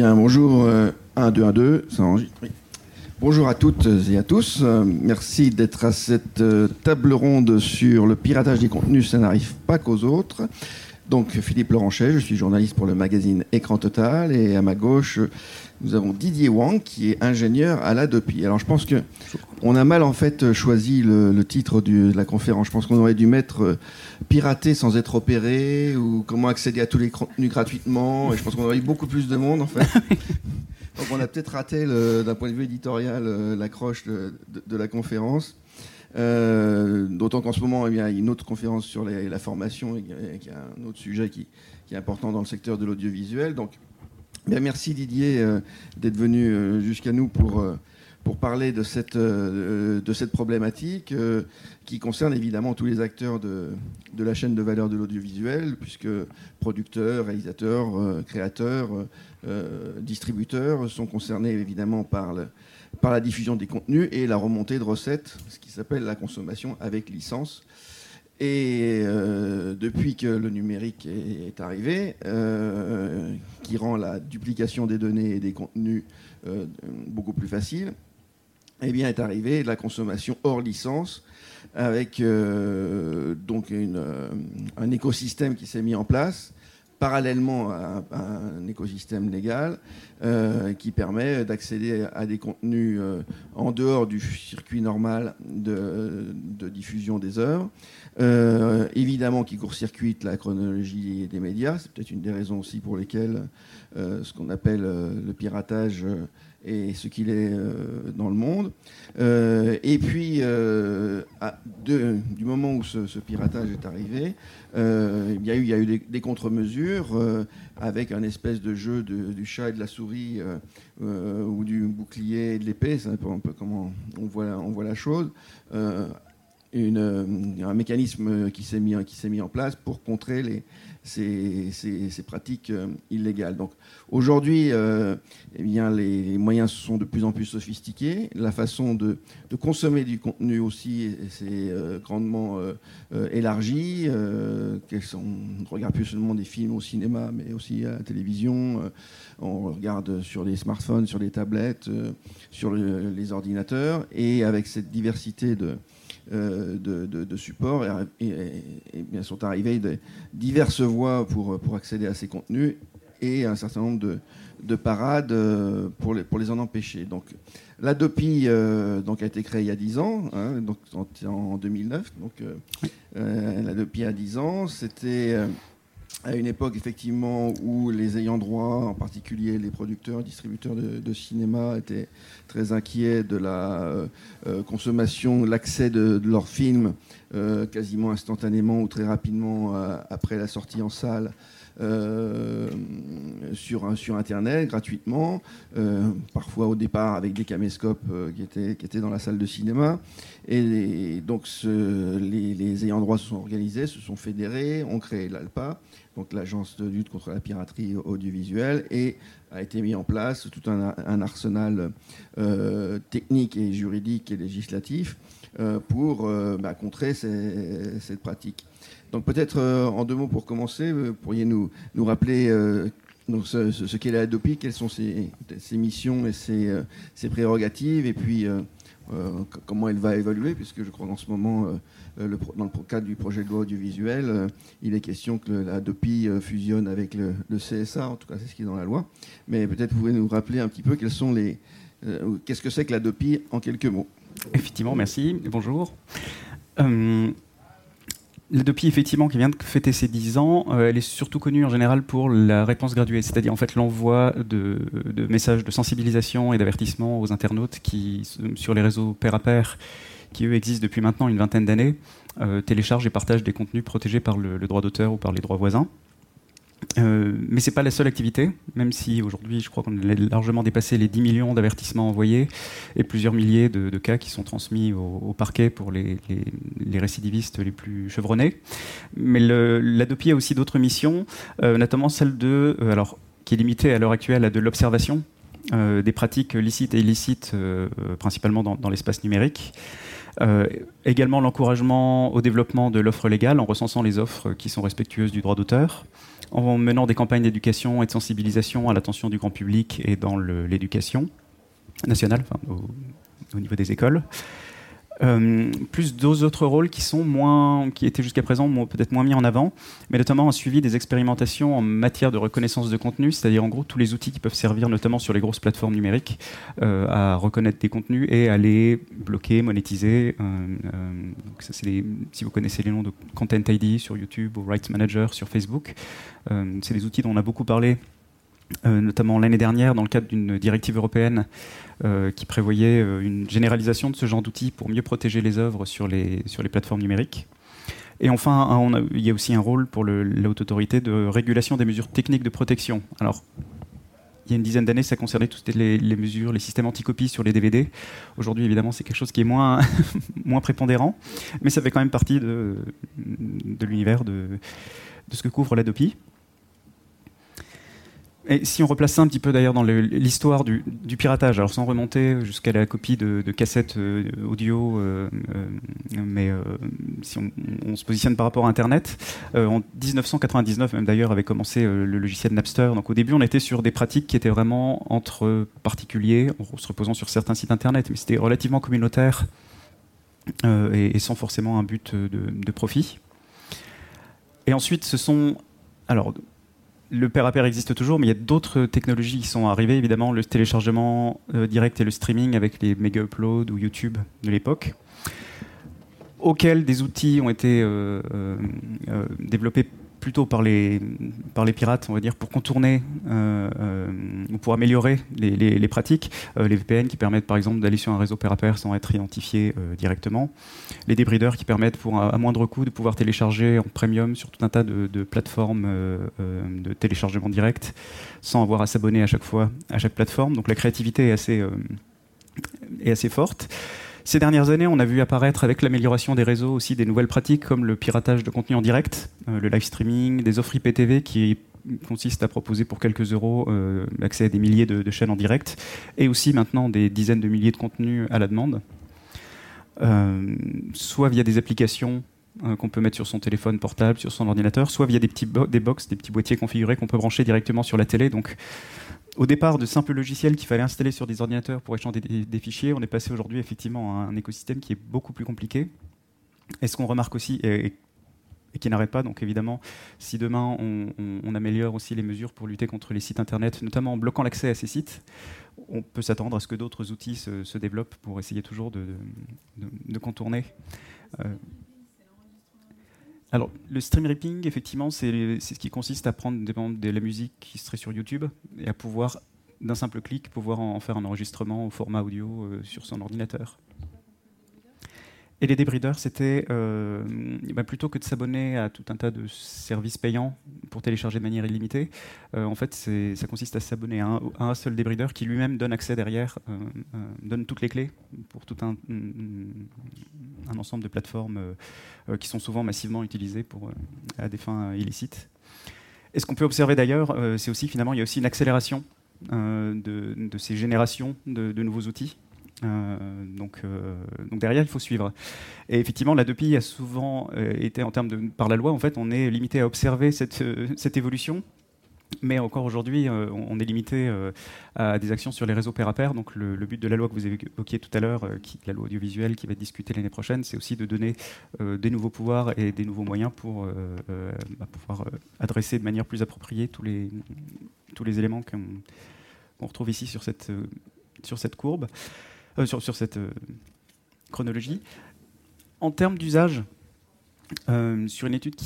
Bien, bonjour, 1, 2, 1, 2, ça enregistre. Oui. Bonjour à toutes et à tous. Euh, merci d'être à cette euh, table ronde sur le piratage des contenus. Ça n'arrive pas qu'aux autres. Donc, Philippe Laurenchet, je suis journaliste pour le magazine Écran Total. Et à ma gauche, nous avons Didier Wang, qui est ingénieur à l'ADOPI. Alors, je pense que on a mal en fait choisi le, titre de la conférence. Je pense qu'on aurait dû mettre euh, pirater sans être opéré ou comment accéder à tous les contenus gratuitement. Et je pense qu'on aurait eu beaucoup plus de monde en fait. Donc on a peut-être raté d'un point de vue éditorial euh, l'accroche de, la conférence. Euh, d'autant qu'en ce moment, il y a une autre conférence sur la formation, et qui a un autre sujet qui, est important dans le secteur de l'audiovisuel. Donc, merci Didier euh, d'être venu jusqu'à nous pour pour parler de cette, euh, de cette problématique euh, qui concerne évidemment tous les acteurs de, de la chaîne de valeur de l'audiovisuel, puisque producteurs, réalisateurs, euh, créateurs, distributeurs sont concernés évidemment par, le, par la diffusion des contenus et la remontée de recettes, ce qui s'appelle la consommation avec licence. Et depuis que le numérique est, arrivé, qui rend la duplication des données et des contenus beaucoup plus facile, eh bien, est arrivé la consommation hors licence, avec euh, donc euh, un écosystème qui s'est mis en place, parallèlement à, un écosystème légal, euh, qui permet d'accéder à des contenus en dehors du circuit normal de, diffusion des œuvres. évidemment, qui court-circuite la chronologie des médias. C'est peut-être une des raisons aussi pour lesquelles ce qu'on appelle le piratage et ce qu'il est euh, dans le monde. Euh, et puis, euh, du moment où ce, piratage est arrivé, il y a eu, des, contre-mesures avec un espèce de jeu du chat et de la souris ou du bouclier et de l'épée, c'est un peu, comment on voit la chose. Une, un mécanisme qui s'est mis, mis en place pour contrer les, ces, ces, pratiques illégales. Donc Aujourd'hui, euh, eh les, moyens sont de plus en plus sophistiqués. La façon de, consommer du contenu aussi s'est euh, grandement euh, élargie. on ne regarde plus seulement des films au cinéma, mais aussi à la télévision. on regarde sur les smartphones, sur les tablettes, sur les ordinateurs. Et avec cette diversité de, de, supports, et, bien sont arrivées diverses voies pour, pour accéder à ces contenus et un certain nombre de, parades euh, pour les, pour les en empêcher. Donc, la DOPI euh, donc, a été créée il y a 10 ans, hein, donc, en, 2009. Donc, euh, la DOPI a 10 ans. C'était à une époque effectivement où les ayants droit, en particulier les producteurs, distributeurs de, cinéma, étaient très inquiets de la consommation, l'accès de, leurs films quasiment instantanément ou très rapidement après la sortie en salle. euh, sur, sur Internet gratuitement, euh, parfois au départ avec des caméscopes euh, qui, étaient, qui étaient dans la salle de cinéma. Et, donc les, ayants droit se sont organisés, se sont fédérés, ont créé l'ALPA, donc l'agence de lutte contre la piraterie audiovisuelle, et a été mis en place tout un, arsenal technique et juridique et législatif pour bah, contrer cette pratique. Donc peut-être euh, en deux mots pour commencer, euh, pourriez nous, nous rappeler euh, ce, qu'est la DOPI, quelles sont ses, missions et ses, prérogatives, et puis comment elle va évoluer, puisque je crois qu'en ce moment, dans le cadre du projet de loi audiovisuel, il est question que la DOPI fusionne avec le, CSA, en tout cas c'est ce qui est dans la loi. Mais peut-être vous pouvez nous rappeler un petit peu quels sont les, qu'est-ce que c'est que la DOPI en quelques mots? Effectivement, merci. Bonjour. L'Adopi, effectivement, qui vient de fêter ses 10 ans, euh, elle est surtout connue en général pour la réponse graduée, c'est-à-dire en fait l'envoi de, messages de sensibilisation et d'avertissement aux internautes qui, sur les réseaux pair à pair, qui eux existent depuis maintenant une vingtaine d'années, euh, téléchargent et partagent des contenus protégés par le droit d'auteur ou par les droits voisins. Euh, mais ce n'est pas la seule activité, même si aujourd'hui je crois qu'on a largement dépassé les 10 millions d'avertissements envoyés et plusieurs milliers de, cas qui sont transmis au, parquet pour les, récidivistes les plus chevronnés. Mais l'ADOPI a aussi d'autres missions, euh, notamment celle de, euh, alors, qui est limitée à l'heure actuelle à de l'observation des pratiques licites et illicites, principalement dans l'espace numérique. également l'encouragement au développement de l'offre légale en recensant les offres qui sont respectueuses du droit d'auteur. En menant des campagnes d'éducation et de sensibilisation à l'attention du grand public et dans l'éducation nationale, au, niveau des écoles. Euh, plus d'autres autres rôles qui sont moins, qui étaient jusqu'à présent peut-être moins mis en avant, mais notamment un suivi des expérimentations en matière de reconnaissance de contenu, c'est-à-dire en gros tous les outils qui peuvent servir notamment sur les grosses plateformes numériques euh, à reconnaître des contenus et à les bloquer, monétiser. Euh, ça, si vous connaissez les noms de Content ID sur YouTube ou Rights Manager sur Facebook, c'est des outils dont on a beaucoup parlé notamment l'année dernière dans le cadre d'une directive européenne euh, qui prévoyait euh, une généralisation de ce genre d'outils pour mieux protéger les œuvres sur les, plateformes numériques. Et enfin, il y a aussi un rôle pour la haute autorité de régulation des mesures techniques de protection. Alors, il y a une dizaine d'années, ça concernait toutes les, mesures, les systèmes anti-copie sur les DVD. Aujourd'hui, évidemment, c'est quelque chose qui est moins, prépondérant, mais ça fait quand même partie de, l'univers de, de, ce que couvre l'ADOPI. Et si on replace ça un petit peu d'ailleurs dans l'histoire du, piratage, alors sans remonter jusqu'à la copie de, cassettes euh, audio, euh, euh, mais si on, se positionne par rapport à Internet, en 1999 même d'ailleurs avait commencé le logiciel Napster. Donc au début on était sur des pratiques qui étaient vraiment entre particuliers, en se reposant sur certains sites Internet, mais c'était relativement communautaire et, sans forcément un but de, de profit. Et ensuite ce sont alors le pair à pair existe toujours, mais il y a d'autres technologies qui sont arrivées, évidemment, le téléchargement euh, direct et le streaming avec les Mega Upload ou YouTube de l'époque, auxquels des outils ont été euh, euh, développés plutôt par les, par les pirates, on va dire, pour contourner euh, euh, ou pour améliorer les, les, pratiques. Euh, les VPN qui permettent par exemple d'aller sur un réseau pair à pair sans être identifié directement. Les débriders qui permettent pour à moindre coût de pouvoir télécharger en premium sur tout un tas de, de plateformes de téléchargement direct sans avoir à s'abonner à chaque fois à chaque plateforme. Donc la créativité est assez, est assez forte. Ces dernières années, on a vu apparaître avec l'amélioration des réseaux aussi des nouvelles pratiques comme le piratage de contenu en direct, euh, le live streaming, des offres IPTV qui consistent à proposer pour quelques euros euh, accès à des milliers de, chaînes en direct, et aussi maintenant des dizaines de milliers de contenus à la demande, euh, soit via des applications qu'on peut mettre sur son téléphone portable, sur son ordinateur, soit via des petits des box, des petits boîtiers configurés qu'on peut brancher directement sur la télé. Au départ de simples logiciels qu'il fallait installer sur des ordinateurs pour échanger des, fichiers, on est passé aujourd'hui effectivement à un écosystème qui est beaucoup plus compliqué. Et ce qu'on remarque aussi, et, qui n'arrête pas, donc évidemment, si demain on, améliore aussi les mesures pour lutter contre les sites internet, notamment en bloquant l'accès à ces sites, on peut s'attendre à ce que d'autres outils se, développent pour essayer toujours de, contourner. Euh, alors, le stream ripping, effectivement, c'est ce qui consiste à prendre des de la musique qui serait sur YouTube et à pouvoir, d'un simple clic, pouvoir en faire un enregistrement au format audio euh, sur son ordinateur. Et les débriders, c'était euh, bah, plutôt que de s'abonner à tout un tas de services payants pour télécharger de manière illimitée, euh, en fait, ça consiste à s'abonner à, un seul débrider qui lui-même donne accès derrière, euh, donne toutes les clés pour tout un, un ensemble de plateformes qui sont souvent massivement utilisées pour, à des fins illicites. Et ce qu'on peut observer d'ailleurs, c'est aussi finalement, il y a aussi une accélération de, ces générations de nouveaux outils. Euh, donc, euh, donc, derrière, il faut suivre. Et effectivement, la DEPI a souvent euh, été, en termes de, par la loi, en fait, on est limité à observer cette, évolution. Mais encore aujourd'hui, on est limité à des actions sur les réseaux pair à pair. Donc le, but de la loi que vous évoquiez tout à l'heure, la loi audiovisuelle qui va être discutée l'année prochaine, c'est aussi de donner des nouveaux pouvoirs et des nouveaux moyens pour bah, pouvoir adresser de manière plus appropriée tous les, éléments qu'on retrouve ici sur cette courbe. Euh, sur, cette euh, chronologie. En termes d'usage, euh, sur une étude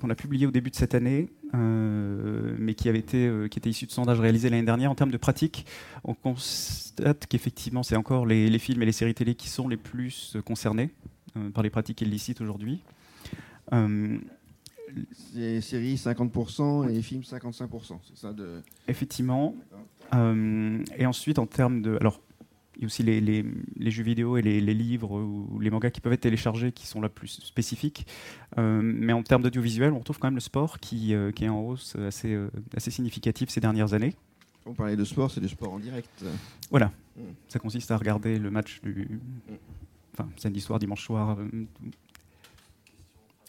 qu'on a publiée au début de cette année, mais qui, avait été, qui était issue de sondages réalisés l'année dernière, en termes de pratique, on constate qu'effectivement, c'est encore les, films et les séries télé qui sont les plus concernés par les pratiques illicites aujourd'hui. les séries 50% et les films 55%, c'est ça de... Effectivement. et ensuite, en termes de... Alors, y a aussi les, jeux vidéo et les, livres ou les mangas qui peuvent être téléchargés qui sont là plus spécifiques. Euh, mais en termes d'audiovisuel, on retrouve quand même le sport qui, euh, qui est en hausse assez, euh, assez significative ces dernières années. On parlait de sport, c'est du sport en direct. Voilà. Mm. Ça consiste à regarder le match du. Mm. Enfin, samedi soir, dimanche soir.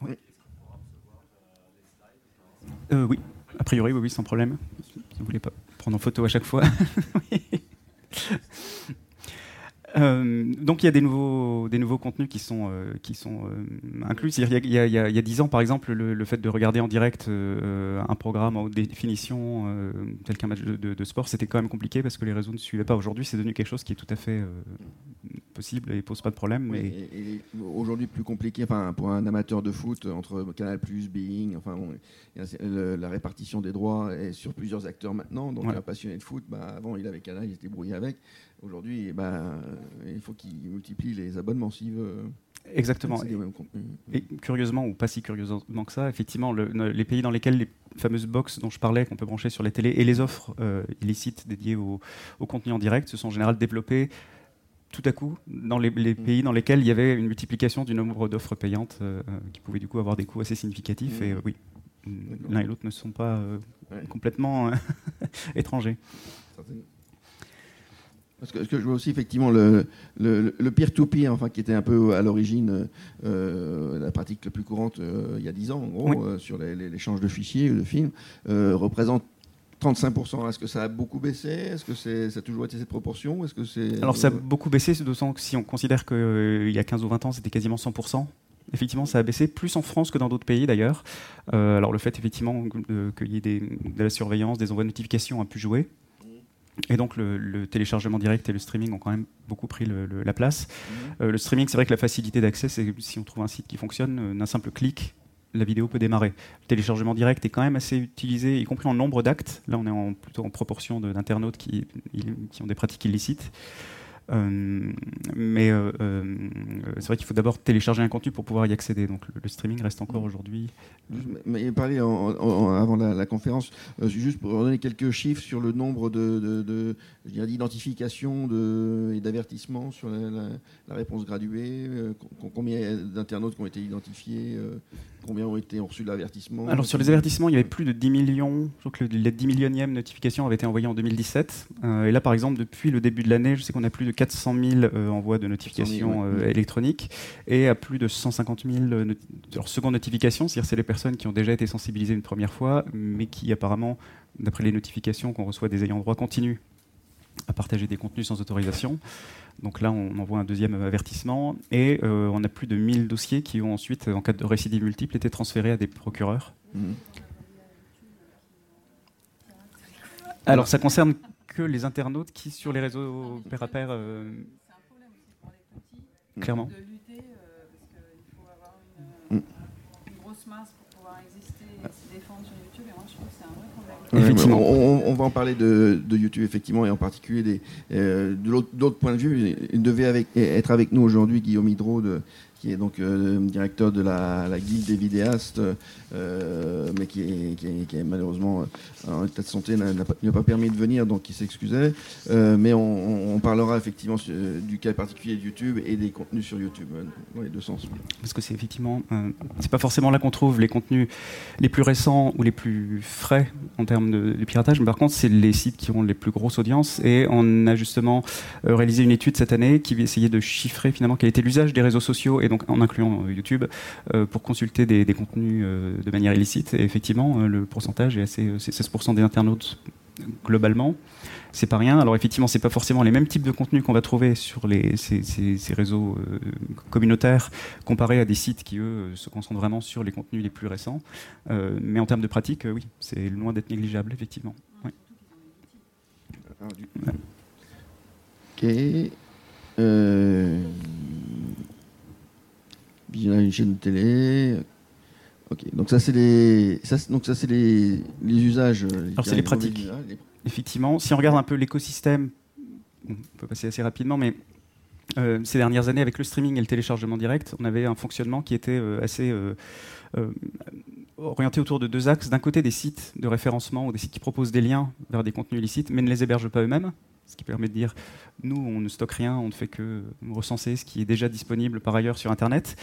oui. oui. A priori, oui, oui, sans problème. Vous ne voulez pas prendre en photo à chaque fois. Euh, donc il y a des nouveaux, des nouveaux contenus qui sont, euh, qui sont euh, inclus. Il y, a, 10 ans, par exemple, le, fait de regarder en direct un programme en haute définition, tel qu'un match de, de, sport, c'était quand même compliqué parce que les réseaux ne suivaient pas. Aujourd'hui, c'est devenu quelque chose qui est tout à fait possible et pose pas de problème. mais... Aujourd'hui, plus compliqué enfin, pour un amateur de foot entre Canal, Being, enfin, la répartition des droits est sur plusieurs acteurs maintenant. Donc, un passionné de foot, bah, avant, il avait Canal, il était brouillé avec. Aujourd'hui, eh ben, il faut qu'il multiplie les abonnements s'il veut. Exactement. Et, curieusement, ou pas si curieusement que ça, effectivement, les pays dans lesquels les fameuses box dont je parlais, qu'on peut brancher sur les télés, et les offres euh, illicites dédiées au, contenu en direct, se sont en général développées tout à coup dans les, mm. pays dans lesquels il y avait une multiplication du nombre d'offres payantes euh, qui pouvaient du coup avoir des coûts assez significatifs. Mm. Et euh, oui, l'un et l'autre ne sont pas complètement étrangers. Parce que, que, je vois aussi effectivement le, le, peer-to-peer, enfin, qui était un peu à l'origine euh, la pratique la plus courante euh, il y a 10 ans, en gros, euh, sur l'échange de fichiers ou de films, représente 35%. Est-ce que ça a beaucoup baissé? Est-ce que c'est, ça a toujours été cette proportion? Est-ce que c'est Alors ça a beaucoup baissé, si on considère qu'il y a 15 ou 20 ans, c'était quasiment 100%. Effectivement, ça a baissé plus en France que dans d'autres pays d'ailleurs. alors le fait effectivement qu'il y ait des, de la surveillance, des envois de notifications a pu jouer. Et donc le, téléchargement direct et le streaming ont quand même beaucoup pris la place. Mhm. Euh, le streaming, c'est vrai que la facilité d'accès, c'est si on trouve un site qui fonctionne, euh, d'un simple clic, la vidéo peut démarrer. Le téléchargement direct est quand même assez utilisé, y compris en nombre d'actes. Là, on est en, plutôt en proportion d'internautes qui, qui, ont des pratiques illicites. Euh, mais euh, euh, c'est vrai qu'il faut d'abord télécharger un contenu pour pouvoir y accéder. Donc le, streaming reste encore mm. aujourd'hui. Mais parler avant la, conférence, juste pour donner quelques chiffres sur le nombre de, d'identifications et d'avertissements sur la, réponse graduée, combien d'internautes ont été identifiés, combien ont été reçus l'avertissement Alors sur les avertissements, il y avait plus de 10 millions. Je crois que la 10 millionième notification avait été envoyée en 2017. et là, par exemple, depuis le début de l'année, je sais qu'on a plus de 400 000 euh, envois de notifications euh, électroniques et à plus de 150 000 euh, secondes notifications, c'est-à-dire c'est les personnes qui ont déjà été sensibilisées une première fois, mais qui apparemment, d'après les notifications qu'on reçoit des ayants droit, continuent à partager des contenus sans autorisation. Donc là, on envoie un deuxième avertissement et on a plus de 1000 dossiers qui ont ensuite, en cas de récidive multiple, été transférés à des procureurs. Mmh. Alors, ça concerne que les internautes qui, sur les réseaux pair à pair. Euh, c'est un problème aussi pour les petits. Clairement. De lutter, euh, parce qu'il faut avoir une, une, grosse masse pour pouvoir exister et se défendre sur YouTube. Et moi, je trouve que c'est Effectivement. On, on, va en parler de, de, YouTube, effectivement, et en particulier des, euh, de l'autre point de vue. Il devait avec, être avec nous aujourd'hui Guillaume Hydro de qui est donc euh, directeur de la, la, guilde des vidéastes, euh, mais qui est, malheureusement euh, en état de santé n'a pas, pas, permis de venir, donc il s'excusait. mais on, parlera effectivement du cas particulier de YouTube et des contenus sur YouTube, dans les deux sens. Parce que c'est effectivement, c'est pas forcément là qu'on trouve les contenus les plus récents ou les plus frais en termes de, de piratage, mais par contre c'est les sites qui ont les plus grosses audiences. Et on a justement réalisé une étude cette année qui essayait de chiffrer finalement quel était l'usage des réseaux sociaux et en incluant euh, YouTube, euh, pour consulter des, contenus euh, de manière illicite. Et effectivement, le pourcentage est assez, 16% des internautes globalement. C'est pas rien. Alors effectivement, c'est pas forcément les mêmes types de contenus qu'on va trouver sur ces, réseaux communautaires comparés à des sites qui eux se concentrent vraiment sur les contenus les plus récents. mais en termes de pratique, oui, c'est loin d'être négligeable effectivement. Une chaîne de télé. Ok, donc ça c'est les, ça, donc ça c'est les, les, usages. Euh, Alors c'est les pratiques. Effectivement, si on regarde un peu l'écosystème, on peut passer assez rapidement, mais euh, ces dernières années, avec le streaming et le téléchargement direct, on avait un fonctionnement qui était euh, assez orienté autour de deux axes. D'un côté, des sites de référencement ou des sites qui proposent des liens vers des contenus illicites, mais ne les hébergent pas eux-mêmes. Ce qui permet de dire, nous, on ne stocke rien, on ne fait que recenser ce qui est déjà disponible par ailleurs sur Internet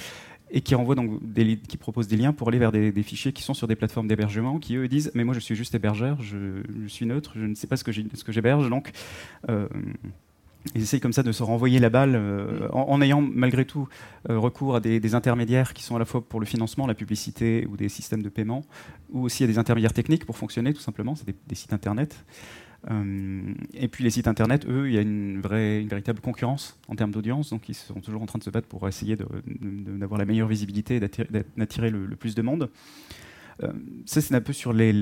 et qui renvoie donc des, qui propose des liens pour aller vers des, fichiers qui sont sur des plateformes d'hébergement qui eux disent mais moi je suis juste hébergeur je, suis neutre je ne sais pas ce que j'héberge donc euh, ils essayent comme ça de se renvoyer la balle euh, en, ayant malgré tout euh, recours à des, intermédiaires qui sont à la fois pour le financement, la publicité ou des systèmes de paiement, ou aussi à des intermédiaires techniques pour fonctionner tout simplement, c'est des, sites internet. Euh, et puis les sites internet, eux, il y a une, vraie, une véritable concurrence en termes d'audience, donc ils sont toujours en train de se battre pour essayer d'avoir la meilleure visibilité et d'attirer le, plus de monde. Euh, ça, c'est un peu sur les,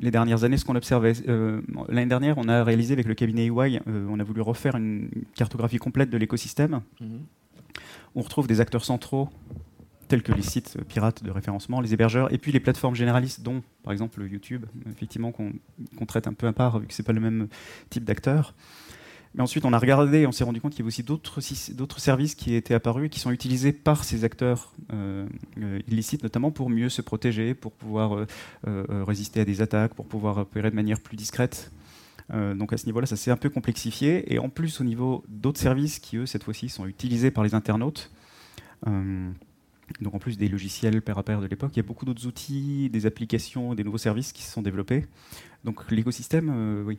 dernières années ce qu'on observait. Euh, l'année dernière, on a réalisé avec le cabinet EY, euh, on a voulu refaire une cartographie complète de l'écosystème. Mhm. On retrouve des acteurs centraux tels que les sites pirates de référencement, les hébergeurs, et puis les plateformes généralistes, dont par exemple YouTube, effectivement qu'on traite un peu à part vu que c'est pas le même type d'acteurs. Mais ensuite, on a regardé, on s'est rendu compte qu'il y avait aussi d'autres services qui étaient apparus et qui sont utilisés par ces acteurs euh, euh, illicites, notamment pour mieux se protéger, pour pouvoir euh, résister à des attaques, pour pouvoir opérer de manière plus discrète. donc à ce niveau-là, ça s'est un peu complexifié. Et en plus, au niveau d'autres services qui, eux, cette fois-ci, sont utilisés par les internautes, donc en plus des logiciels pair à pair de l'époque, il y a beaucoup d'autres outils, des applications, des nouveaux services qui se sont développés. Donc l'écosystème, oui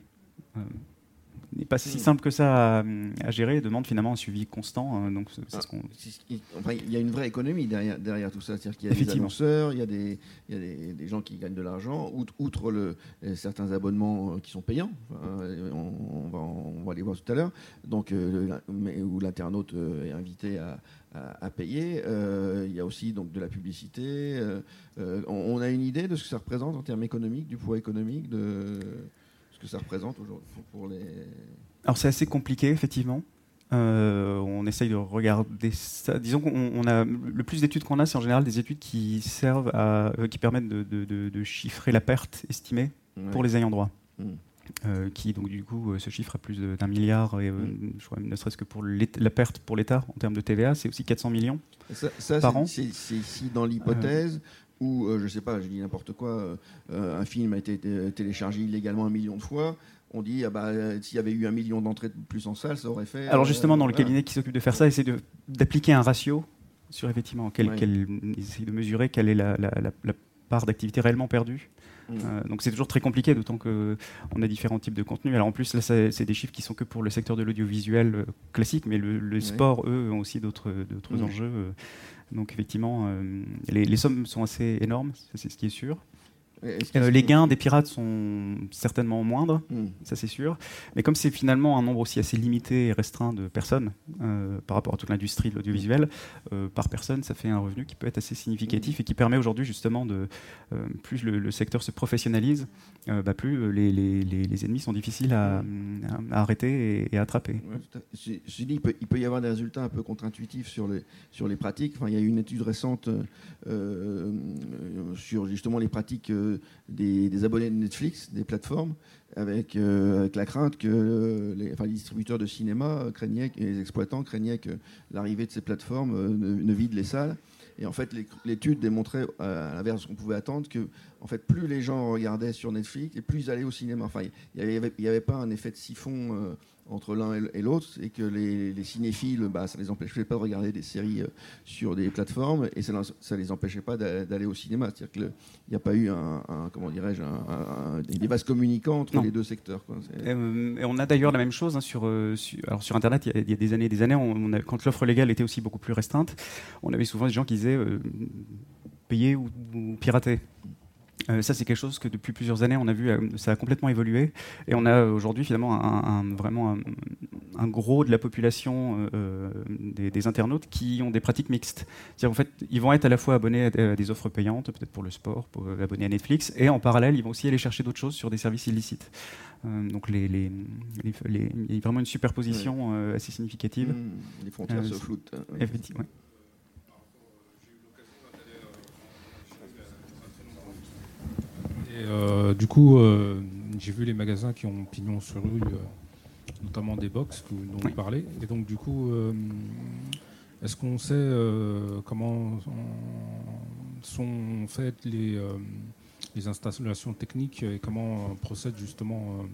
n'est pas si mm. simple que ça à, gérer et demande finalement un suivi constant. Donc ah, il y a une vraie économie derrière, derrière tout ça. C'est-à-dire qu'il y a des annonceurs, il y a des, il y a des, gens qui gagnent de l'argent, outre, le, certains abonnements euh, qui sont payants. on, va, on, va, les voir tout à l'heure. Donc, euh, où l'internaute euh, est invité à, à, payer. il y a aussi donc de la publicité. on, a une idée de ce que ça représente en termes économiques, du poids économique de que ça représente aujourd'hui pour les. Alors c'est assez compliqué effectivement. Euh, on essaye de regarder ça. Disons qu'on a le plus d'études qu'on a, c'est en général des études qui servent à, euh, qui permettent de, chiffrer la perte estimée pour les ayants droit. Hmm. Euh, qui donc du coup se chiffre à plus d'un milliard, et, hmm. je crois, ne serait-ce que pour la perte pour l'État en termes de TVA, c'est aussi 400 millions ça, par an. C'est ici dans l'hypothèse euh, je sais pas, je dis n'importe quoi, euh, euh, un film a été téléchargé illégalement un million de fois, on dit ah bah, s'il y avait eu un million d'entrées de plus en salle, ça aurait fait. Alors justement, dans le cabinet qui s'occupe de faire ça, essaie d'appliquer un ratio sur effectivement, quel, essaie de mesurer quelle est la, part d'activité réellement perdue. Mmh. donc c'est toujours très compliqué, d'autant qu'on a différents types de contenus. Alors en plus, là, c'est des chiffres qui sont que pour le secteur de l'audiovisuel classique, mais le, sport, eux, ont aussi d'autres mmh. enjeux. Donc effectivement, euh, les, sommes sont assez énormes, c'est ce qui est sûr. Euh, les gains des pirates sont certainement moindres, hmm. ça c'est sûr. Mais comme c'est finalement un nombre aussi assez limité et restreint de personnes euh, par rapport à toute l'industrie de l'audiovisuel, euh, par personne, ça fait un revenu qui peut être assez significatif et qui permet aujourd'hui justement de plus le, secteur se professionnalise, bah, plus les, les, les, ennemis sont difficiles à, arrêter et, à attraper. je, dis, il peut, il peut, y avoir des résultats un peu contre-intuitifs sur les, sur les pratiques. Enfin, il y a eu une étude récente sur justement les pratiques des, abonnés de Netflix, des plateformes, avec, euh, avec la crainte que les, enfin, les, distributeurs de cinéma craignaient, et les exploitants craignaient que l'arrivée de ces plateformes euh, ne, vide les salles. Et en fait, l'étude démontrait, à l'inverse de ce qu'on pouvait attendre, que en fait, plus les gens regardaient sur Netflix et plus ils allaient au cinéma. Enfin, il n'y avait, avait, pas un effet de siphon euh, entre l'un et l'autre, et que les, cinéphiles, bah, ça les empêchait pas de regarder des séries euh, sur des plateformes, et ça, ne les empêchait pas d'aller au cinéma. C'est-à-dire qu'il n'y a pas eu un, comment dirais-je, des vases communicants entre les deux secteurs. Euh, et, on a d'ailleurs la même chose hein, sur, euh, sur, alors sur Internet. Il y, a, des années, et des années, on, quand l'offre légale était aussi beaucoup plus restreinte, on avait souvent des gens qui disaient payer ou pirater. Euh, ça, c'est quelque chose que depuis plusieurs années, on a vu, euh, ça a complètement évolué. Et on a aujourd'hui finalement un, vraiment un, gros de la population euh, des, internautes qui ont des pratiques mixtes. En fait, ils vont être à la fois abonnés à, des offres payantes, peut-être pour le sport, pour abonnés à Netflix, et en parallèle, ils vont aussi aller chercher d'autres choses sur des services illicites. donc, les, les, il y a vraiment une superposition assez significative. Mmh, les frontières se floutent. Hein, Effectivement. Euh, du coup, euh, j'ai vu les magasins qui ont pignon sur rue, euh, notamment des box dont vous parlez. Et donc, du coup, est-ce qu'on sait comment sont faites les, les, installations techniques et comment procèdent justement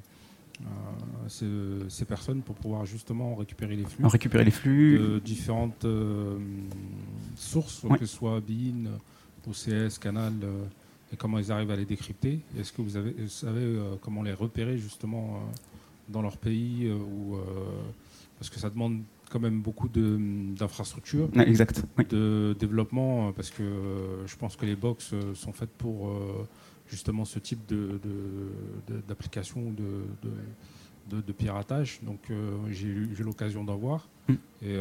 ces, personnes pour pouvoir justement récupérer les flux, récupérer les flux. de différentes sources, que ce soit BIN, OCS, Canal et comment ils arrivent à les décrypter? Est-ce que vous, avez, savez euh, comment les repérer justement euh, dans leur pays euh, ou parce que ça demande quand même beaucoup d'infrastructures, exact, de développement, parce que je pense que les box sont faites pour justement ce type d'application de, de, de, piratage. Donc j'ai eu l'occasion d'en voir. Mm. Et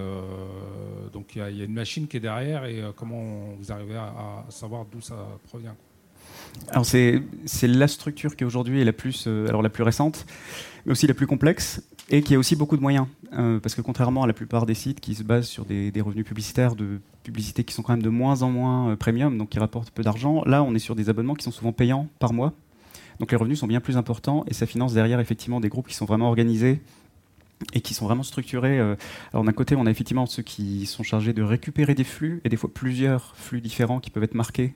donc il y, a une machine qui est derrière et comment vous arrivez à, savoir d'où ça provient alors c'est la structure qui aujourd'hui est la plus, euh, alors la plus récente, mais aussi la plus complexe, et qui a aussi beaucoup de moyens. Euh, parce que contrairement à la plupart des sites qui se basent sur des, revenus publicitaires de publicité qui sont quand même de moins en moins euh, premium, donc qui rapportent peu d'argent, là on est sur des abonnements qui sont souvent payants par mois. Donc les revenus sont bien plus importants et ça finance derrière effectivement des groupes qui sont vraiment organisés et qui sont vraiment structurés. Alors d'un côté, on a effectivement ceux qui sont chargés de récupérer des flux, et des fois plusieurs flux différents qui peuvent être marqués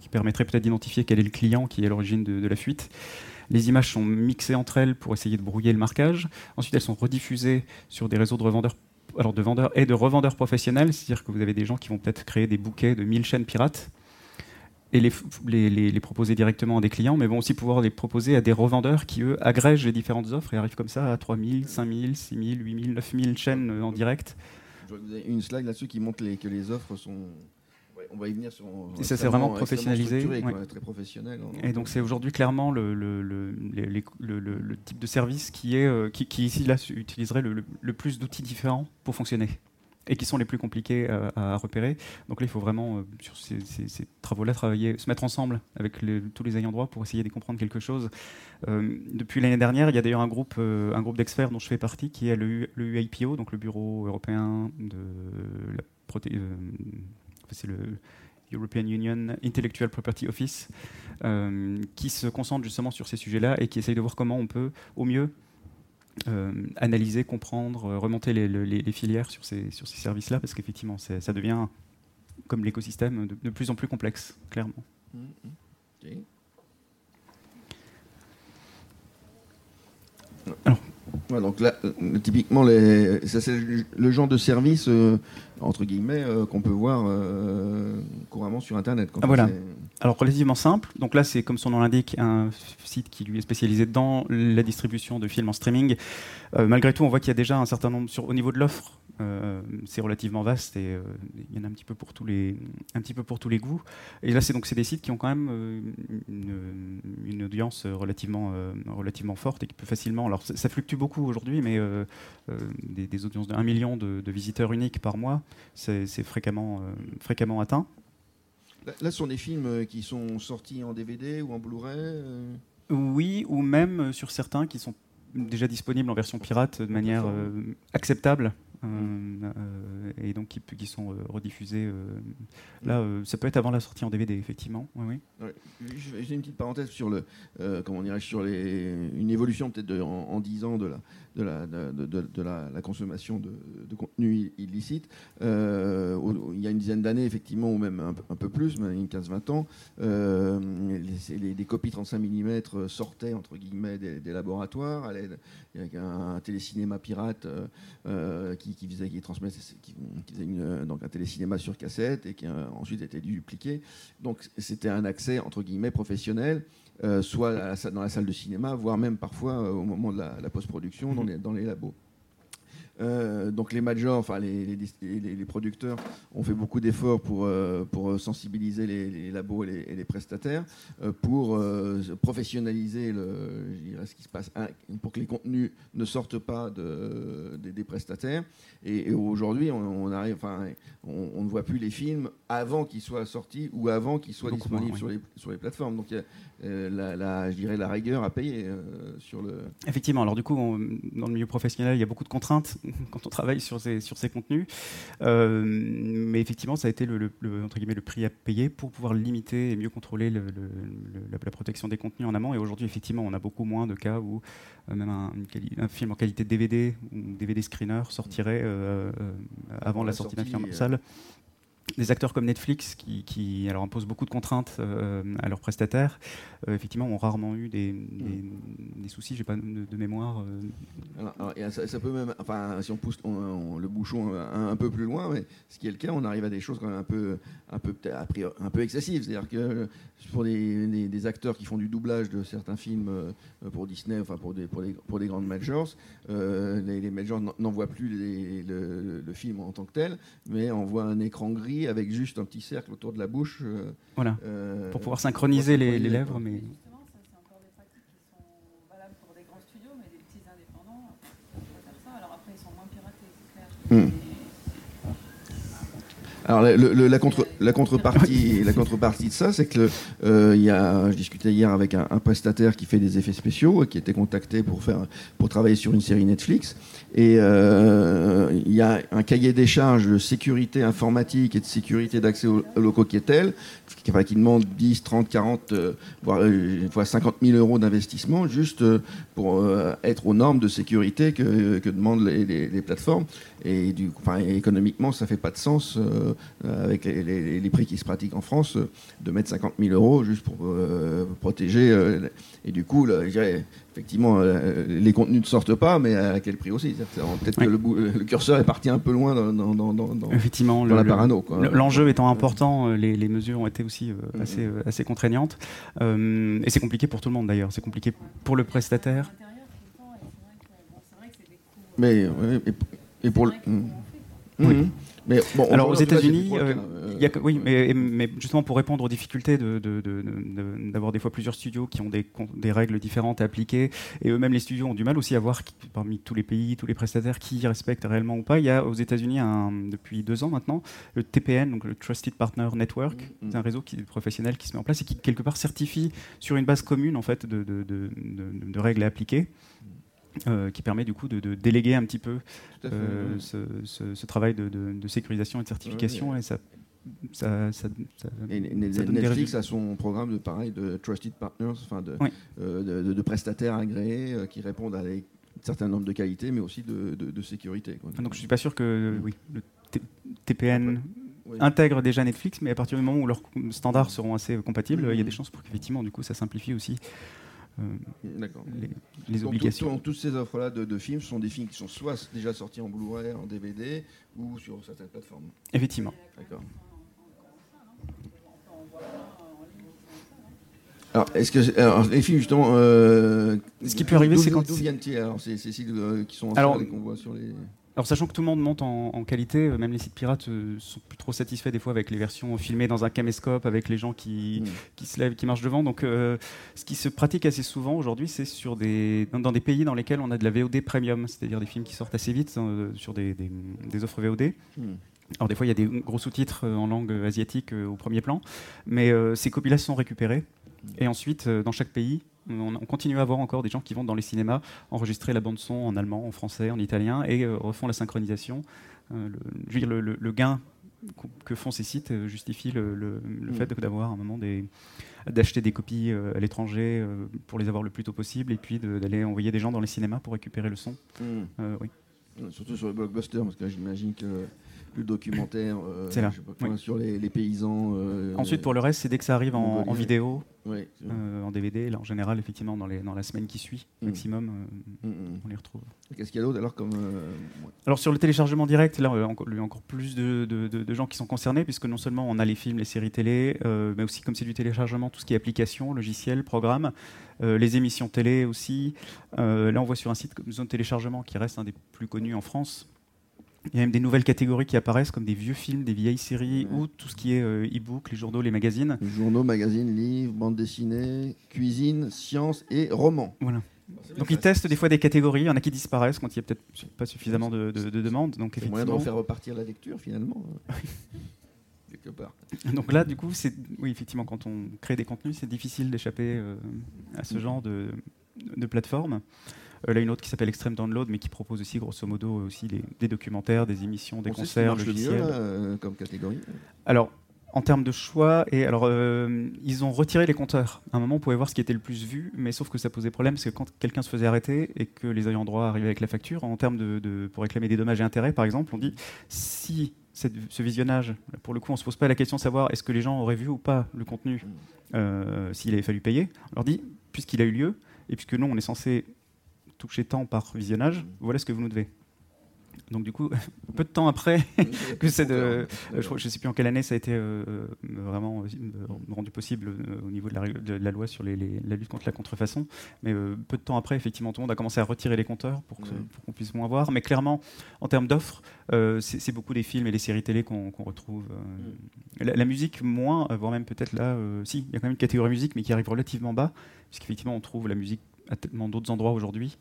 qui permettrait peut-être d'identifier quel est le client qui est à l'origine de, la fuite. Les images sont mixées entre elles pour essayer de brouiller le marquage. Ensuite, elles sont rediffusées sur des réseaux de revendeurs, alors de vendeurs et de revendeurs professionnels, c'est-à-dire que vous avez des gens qui vont peut-être créer des bouquets de 1000 chaînes pirates et les, les, proposer directement à des clients, mais vont aussi pouvoir les proposer à des revendeurs qui, eux, agrègent les différentes offres et arrivent comme ça à 3000, 5000, 6000, 8000, 9000 chaînes en direct. Une slide là-dessus qui montre que les offres sont on va y venir sur. Et ça, c'est vraiment professionnalisé. très professionnel. Et donc, c'est aujourd'hui clairement le, le, le, type de service qui, est, euh, qui, qui ici là, utiliserait le, plus d'outils différents pour fonctionner et qui sont les plus compliqués euh, à, repérer. Donc là, il faut vraiment, euh, sur ces, travaux-là, travailler, se mettre ensemble avec tous les ayants droit pour essayer de comprendre quelque chose. depuis l'année dernière, il y a d'ailleurs un groupe, un groupe d'experts dont je fais partie, qui est le, UIPO, donc le Bureau européen de la c'est le European Union Intellectual Property Office, euh, qui se concentre justement sur ces sujets-là et qui essaye de voir comment on peut au mieux euh, analyser, comprendre, euh, remonter les, filières sur ces, sur ces services-là, parce qu'effectivement, ça devient, comme l'écosystème, de, plus en plus complexe, clairement. Mmh, mmh. donc là, typiquement, les, ça c'est le genre de service entre guillemets, euh, qu'on peut voir euh, couramment sur Internet. Ah, voilà. Alors relativement simple. Donc là, c'est comme son nom l'indique, un site qui lui est spécialisé dans la distribution de films en streaming. Euh, malgré tout, on voit qu'il y a déjà un certain nombre sur, au niveau de l'offre. c'est relativement vaste et il y en a un petit peu pour tous les, un petit peu pour tous les goûts. Et là, c'est donc c'est des sites qui ont quand même une, audience relativement, relativement forte et qui peut facilement. Alors ça, fluctue beaucoup aujourd'hui, mais des, audiences de 1 million de, de visiteurs uniques par mois c'est fréquemment, euh, fréquemment atteint. Là, ce sont des films euh, qui sont sortis en DVD ou en Blu-ray euh Oui, ou même sur certains qui sont déjà disponibles en version pirate de manière acceptable. Et donc qui, qui sont rediffusés. là, ça peut être avant la sortie en DVD, effectivement. Oui, oui. J'ai une petite parenthèse sur le, comment dirais sur les, une évolution peut-être en, en, 10 ans de la, de la, de, la, consommation de, contenu illicite. Euh, il y a une dizaine d'années, effectivement, ou même un, peu plus, une 15-20 ans, euh, les, copies 35 mm sortaient, entre guillemets, des, laboratoires, avec un, télécinéma pirate euh, qui, qui, faisait, qui transmettait, qui, faisait donc un télécinéma sur cassette et qui ensuite était dupliqué. Donc c'était un accès, entre guillemets, professionnel. Euh, soit dans la salle de cinéma, voire même parfois euh, au moment de la, post-production dans, mhm. dans les labos. Euh, donc les majors, enfin les, les, producteurs ont fait beaucoup d'efforts pour, euh, pour sensibiliser les, labos et les, prestataires, euh, pour professionnaliser le, ce qui se passe, pour que les contenus ne sortent pas de, des, prestataires. Et, aujourd'hui, on, arrive, enfin, on, ne voit plus les films avant qu'ils soient sortis ou avant qu'ils soient disponibles sur, les, sur les plateformes. Donc la, je dirais la rigueur à payer sur le. Effectivement. Alors du coup, dans le milieu professionnel, il y a beaucoup de contraintes quand on travaille sur ces, sur ces contenus. Euh, mais effectivement, ça a été le, entre guillemets, le prix à payer pour pouvoir limiter et mieux contrôler le, la, protection des contenus en amont. Et aujourd'hui, effectivement, on a beaucoup moins de cas où euh, même un, un, film en qualité de DVD ou DVD screener sortirait euh, avant la, sortie d'un film en salle. des acteurs comme Netflix qui, alors imposent beaucoup de contraintes à leurs prestataires, effectivement, ont rarement eu des, des, soucis. J'ai pas de, mémoire. Ça, peut même, enfin, si on pousse le bouchon un, peu plus loin, mais ce qui est le cas, on arrive à des choses quand même un peu, un peu, un peu excessives. C'est-à-dire que pour des, acteurs qui font du doublage de certains films pour Disney, enfin pour des, pour des, pour des grandes majors, les, les majors n'envoient plus le, le, film en tant que tel, mais envoient un écran gris avec juste un petit cercle autour de la bouche. Euh, voilà. Euh, pour pouvoir synchroniser les, lèvres, mais. Justement, ça, c'est encore des pratiques qui sont valables pour des grands studios, mais des petits indépendants, peuvent faire ça. Alors après, ils sont moins piratés, Hmm. Alors la, contre, la, contrepartie, la contrepartie de ça, c'est que euh, y a, je discutais hier avec un, prestataire qui fait des effets spéciaux et qui était contacté pour faire pour travailler sur une série Netflix. Et euh, il y a un cahier des charges de sécurité informatique et de sécurité d'accès aux, locaux qui est tel, qui, demande 10, 30, 40, voire, 50 000 euros d'investissement juste euh, pour euh, être aux normes de sécurité que, demandent les, plateformes. Et du, économiquement, ça fait pas de sens avec les, prix qui se pratiquent en France de mettre 50 000 euros juste pour protéger. et du coup, effectivement, euh, les contenus ne sortent pas, mais à quel prix aussi Peut-être que le, curseur est parti un peu loin dans, dans, effectivement, la parano. L'enjeu étant important, euh, les, mesures ont été aussi euh, mm-hmm. assez, contraignantes. et c'est compliqué pour tout le monde d'ailleurs. C'est compliqué pour le prestataire. Mais, et, pour le. Oui. Mais bon, Alors aux États-Unis, euh, euh, oui, mais, mais, justement pour répondre aux difficultés d'avoir de, de, des fois plusieurs studios qui ont des, des, règles différentes à appliquer, et eux-mêmes les studios ont du mal aussi à voir parmi tous les pays, tous les prestataires, qui respectent réellement ou pas. Il y a aux États-Unis depuis deux ans maintenant le TPN, donc le Trusted Partner Network, mm, mm. c'est un réseau qui, professionnel qui se met en place et qui quelque part certifie sur une base commune en fait de, règles à appliquer. Euh, qui permet du coup de, déléguer un petit peu euh, ce, travail de, sécurisation et de certification. Et ça ça, ça, et Netflix a son programme de pareil de trusted partners, enfin de, euh, de, prestataires agréés qui répondent à un certain nombre de qualités, mais aussi de, sécurité. Donc je suis pas sûr que oui, le TPN intègre déjà Netflix, mais à partir du moment où leurs standards seront assez compatibles, il y a des chances pour qu'effectivement du coup ça simplifie aussi euh, les, obligations. toutes ces offres-là de, films sont des films qui sont soit déjà sortis en Blu-ray, en DVD ou sur certaines plateformes. Effectivement. D'accord. Alors, est-ce que les films justement, euh, ce qui peut arriver, c'est quand d'où viennent-ils Alors, c'est ces euh, qui sont en et qu'on voit sur les. Alors sachant que tout le monde monte en, qualité, euh, même les sites pirates euh, sont plus trop satisfaits des fois avec les versions filmées dans un caméscope, avec les gens qui, mm. qui se lèvent, qui marchent devant. Donc euh, ce qui se pratique assez souvent aujourd'hui, c'est sur des, dans, des pays dans lesquels on a de la VOD premium, c'est-à-dire des films qui sortent assez vite sur des, des, offres VOD. Mm. Alors des fois il y a des gros sous-titres en langue asiatique au premier plan, mais ces copies-là sont récupérées. Mm. Et ensuite, dans chaque pays, on, continue à avoir encore des gens qui vont dans les cinémas enregistrer la bande son en allemand, en français, en italien et euh, refont la synchronisation. Euh, le, le, gain que font ces sites euh, justifie le, mm. fait d'avoir un moment d'acheter des copies à l'étranger pour les avoir le plus tôt possible et puis d'aller envoyer des gens dans les cinémas pour récupérer le son. Mm. oui. Surtout sur les blockbusters, parce que j'imagine que le documentaire euh, sur les, paysans. Euh, Ensuite, pour le reste, c'est dès que ça arrive en, vidéo, euh, en DVD, là, en général, effectivement, dans, les, dans la semaine qui suit, mm. maximum, mm, mm. on les retrouve. Qu'est-ce qu'il y a d'autre alors comme Alors sur le téléchargement direct, là, il y a encore plus de, de, gens qui sont concernés, puisque non seulement on a les films, les séries télé, mais aussi comme c'est du téléchargement, tout ce qui est application, logiciel, programme, les émissions télé aussi. là, on voit sur un site comme Zone Téléchargement, qui reste un des plus connus en France, il y a même des nouvelles catégories qui apparaissent comme des vieux films, des vieilles séries ou tout ce qui est euh, e-book, les journaux, les magazines. journaux, magazines, livres, bandes dessinées, cuisine, sciences et romans. Voilà. Donc ils testent des fois des catégories, il y en a qui disparaissent quand il n'y a peut-être pas suffisamment de, demandes. Donc effectivement. moyen de refaire repartir la lecture finalement. Quelque part. Donc là, du coup, c'est oui, effectivement, quand on crée des contenus, c'est difficile d'échapper euh, à ce mm. genre de, de plateforme. Euh, là, une autre qui s'appelle Extreme Download, mais qui propose aussi, grosso modo, aussi des, documentaires, des émissions, des concerts, logiciels. Mieux, euh, comme catégorie Alors, en termes de choix, et alors euh, ils ont retiré les compteurs. À un moment, on pouvait voir ce qui était le plus vu, mais sauf que ça posait problème, parce que quand quelqu'un se faisait arrêter et que les ayants droit arrivaient avec la facture, en termes de, pour réclamer des dommages et intérêts, par exemple, on dit si ce visionnage. Pour le coup, on ne se pose pas la question de savoir est-ce que les gens auraient vu ou pas le contenu euh, s'il avait fallu payer. On leur dit, puisqu'il a eu lieu, et puisque nous, on est censé toucher tant par visionnage, voilà ce que vous nous devez. Donc du coup, peu de temps après que c'est de, je ne sais plus en quelle année ça a été euh, vraiment euh, rendu possible euh, au niveau de la, de la loi sur les, la lutte contre la contrefaçon, mais peu de temps après, effectivement, tout le monde a commencé à retirer les compteurs pour qu'on puisse moins voir. Mais clairement, en termes d'offres, c'est beaucoup des films et des séries télé qu'on retrouve. Mm. La, musique moins, voire même peut-être là, si, il y a quand même une catégorie musique, mais qui arrive relativement bas, puisqu'effectivement on trouve la musique à tellement d'autres endroits aujourd'hui.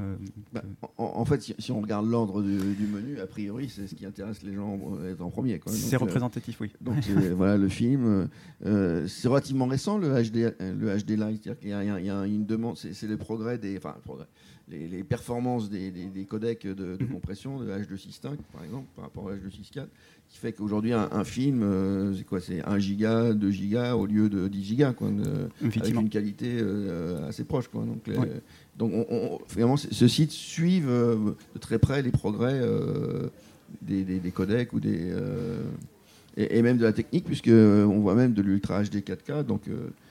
Euh, bah, en, fait, si, on regarde l'ordre du, menu, a priori, c'est ce qui intéresse les gens euh, en premier. C'est euh, représentatif, oui. Donc voilà, le film, c'est relativement récent le HD, le HD Live, c'est-à-dire qu'il y, a une demande, c'est le progrès des, enfin, progrès, les, performances des, codecs de, mhm. compression de H265 par exemple par rapport à H264 qui fait qu'aujourd'hui un, film c'est quoi c'est 1 giga 2 giga au lieu de 10 giga quoi avec une qualité assez proche quoi donc donc, on, vraiment, ce site suive euh, de très près les progrès euh, des, codecs ou des euh, et, même de la technique, puisque on voit même de l'ultra HD 4K, donc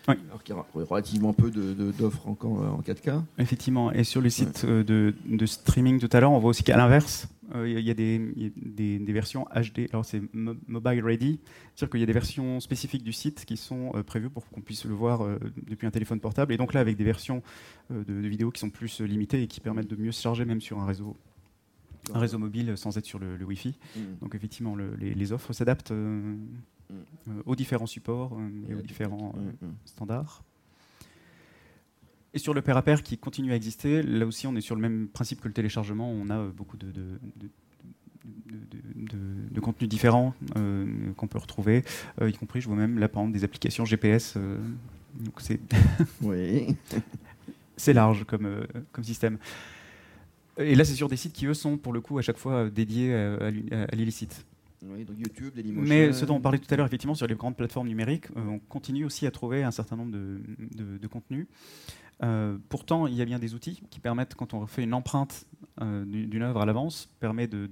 alors qu'il y a relativement peu d'offres encore en 4K. Effectivement, et sur le site de, streaming tout à l'heure, on voit aussi qu'à l'inverse, il y a, des, des, versions HD, alors c'est mobile ready, c'est-à-dire qu'il y a des versions spécifiques du site qui sont prévues pour qu'on puisse le voir depuis un téléphone portable, et donc là avec des versions de, vidéos qui sont plus limitées et qui permettent de mieux se charger même sur un réseau un réseau mobile sans être sur le, Wi-Fi. Mm. Donc effectivement, les, offres s'adaptent euh, mm. euh, aux différents supports euh, et aux différents mm, standards. Et sur le pair à pair qui continue à exister, là aussi on est sur le même principe que le téléchargement. On a beaucoup de, de, contenus différents qu'on peut retrouver, y compris, je vois même là par exemple des applications GPS. donc c'est oui. c'est large comme, comme système. Et là, c'est sur des sites qui, eux, sont pour le coup à chaque fois dédiés à, l'illicite. Oui, donc YouTube, Mais ce dont on parlait tout à l'heure, effectivement, sur les grandes plateformes numériques, euh, on continue aussi à trouver un certain nombre de, contenus. Euh, pourtant, il y a bien des outils qui permettent, quand on fait une empreinte euh, d'une œuvre à l'avance, permet de,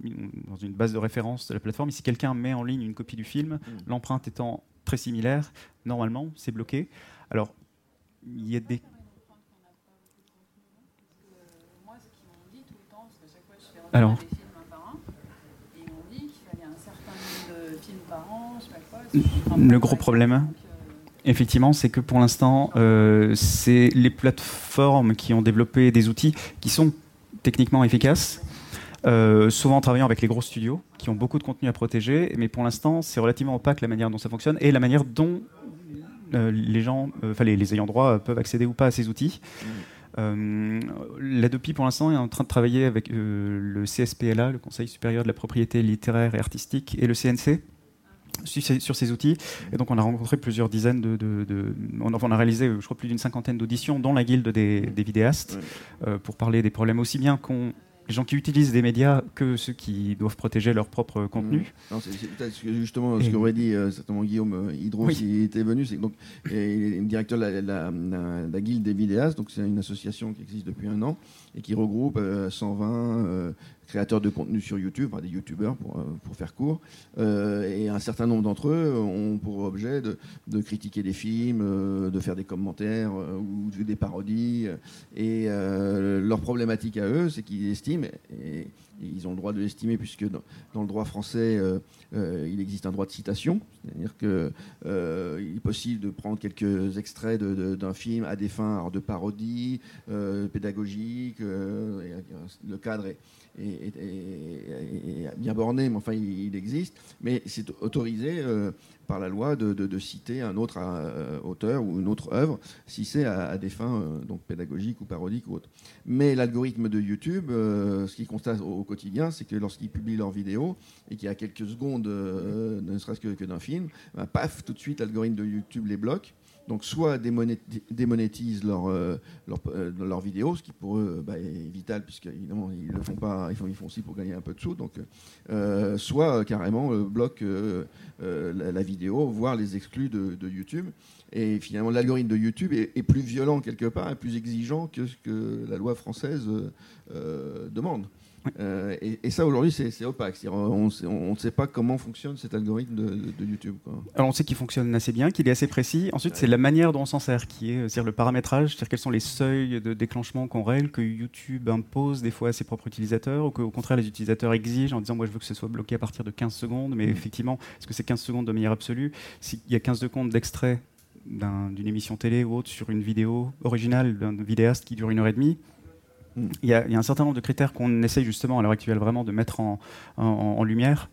mis dans une base de référence de la plateforme. Et si quelqu'un met en ligne une copie du film, mm. l'empreinte étant très similaire, normalement, c'est bloqué. Alors, il y a des Alors. Le gros problème, effectivement, c'est que pour l'instant, euh, c'est les plateformes qui ont développé des outils qui sont techniquement efficaces, euh, souvent en travaillant avec les gros studios qui ont beaucoup de contenu à protéger, mais pour l'instant, c'est relativement opaque la manière dont ça fonctionne et la manière dont euh, les gens, enfin les, ayants droit, peuvent accéder ou pas à ces outils. Euh, L'ADOPI, pour l'instant, est en train de travailler avec euh, le CSPLA, le Conseil supérieur de la propriété littéraire et artistique, et le CNC sur ces outils. Et donc, on a rencontré plusieurs dizaines de. on, a, réalisé, je crois, plus d'une cinquantaine d'auditions, dont la guilde des, vidéastes, euh, pour parler des problèmes aussi bien qu'on les gens qui utilisent des médias que ceux qui doivent protéger leur propre contenu. Mmh. C'est justement ce qu'aurait dit euh, certainement Guillaume euh, Hydro s'il était venu. C'est donc il est directeur de la, la, guilde des vidéastes, donc c'est une association qui existe depuis un an et qui regroupe 120 euh, créateurs de contenu sur YouTube, des youtubeurs pour, euh, faire court, euh, et un certain nombre d'entre eux ont pour objet de, de critiquer des films, euh, de faire des commentaires ou des parodies. Et leur problématique à eux, c'est qu'ils estiment, et, ils ont le droit de l'estimer puisque dans, le droit français, il existe un droit de citation, c'est-à-dire qu'il est possible de prendre quelques extraits d'un film à des fins de parodie, pédagogique, le cadre est est, bien borné, mais enfin il, existe. Mais c'est autorisé euh, par la loi de, citer un autre euh, auteur ou une autre œuvre si c'est à, des fins euh, donc pédagogiques ou parodiques ou autres. Mais l'algorithme de YouTube, ce qu'il constate au, quotidien, c'est que lorsqu'ils publient leurs vidéos et qu'il y a quelques secondes, ne serait-ce que, que d'un film, ben, paf, tout de suite l'algorithme de YouTube les bloque donc soit démonétisent leur, euh, euh, leur, vidéo, ce qui pour eux bah, est vital, puisqu'évidemment ils le font pas, ils font, aussi pour gagner un peu de sous, donc, euh, soit carrément bloquent la, vidéo, voire les excluent de, YouTube. Et finalement, l'algorithme de YouTube est, plus violent quelque part, plus exigeant que ce que la loi française demande. Euh, et, ça, aujourd'hui, c'est opaque. On ne sait pas comment fonctionne cet algorithme de, YouTube. Alors, on sait qu'il fonctionne assez bien, qu'il est assez précis. Ensuite, c'est la manière dont on s'en sert, qui est c'est-à-dire le paramétrage, c'est-à-dire quels sont les seuils de déclenchement qu'on règle, que YouTube impose des fois à ses propres utilisateurs, ou qu'au contraire, les utilisateurs exigent en disant Moi, je veux que ce soit bloqué à partir de 15 secondes. Mais mm. effectivement, est-ce que c'est 15 secondes de manière absolue? S'il y a 15 secondes d'extrait d'une émission télé ou autre sur une vidéo originale d'un vidéaste qui dure une heure et demie, il y, a, un certain nombre de critères qu'on essaye justement à l'heure actuelle vraiment de mettre en, lumière.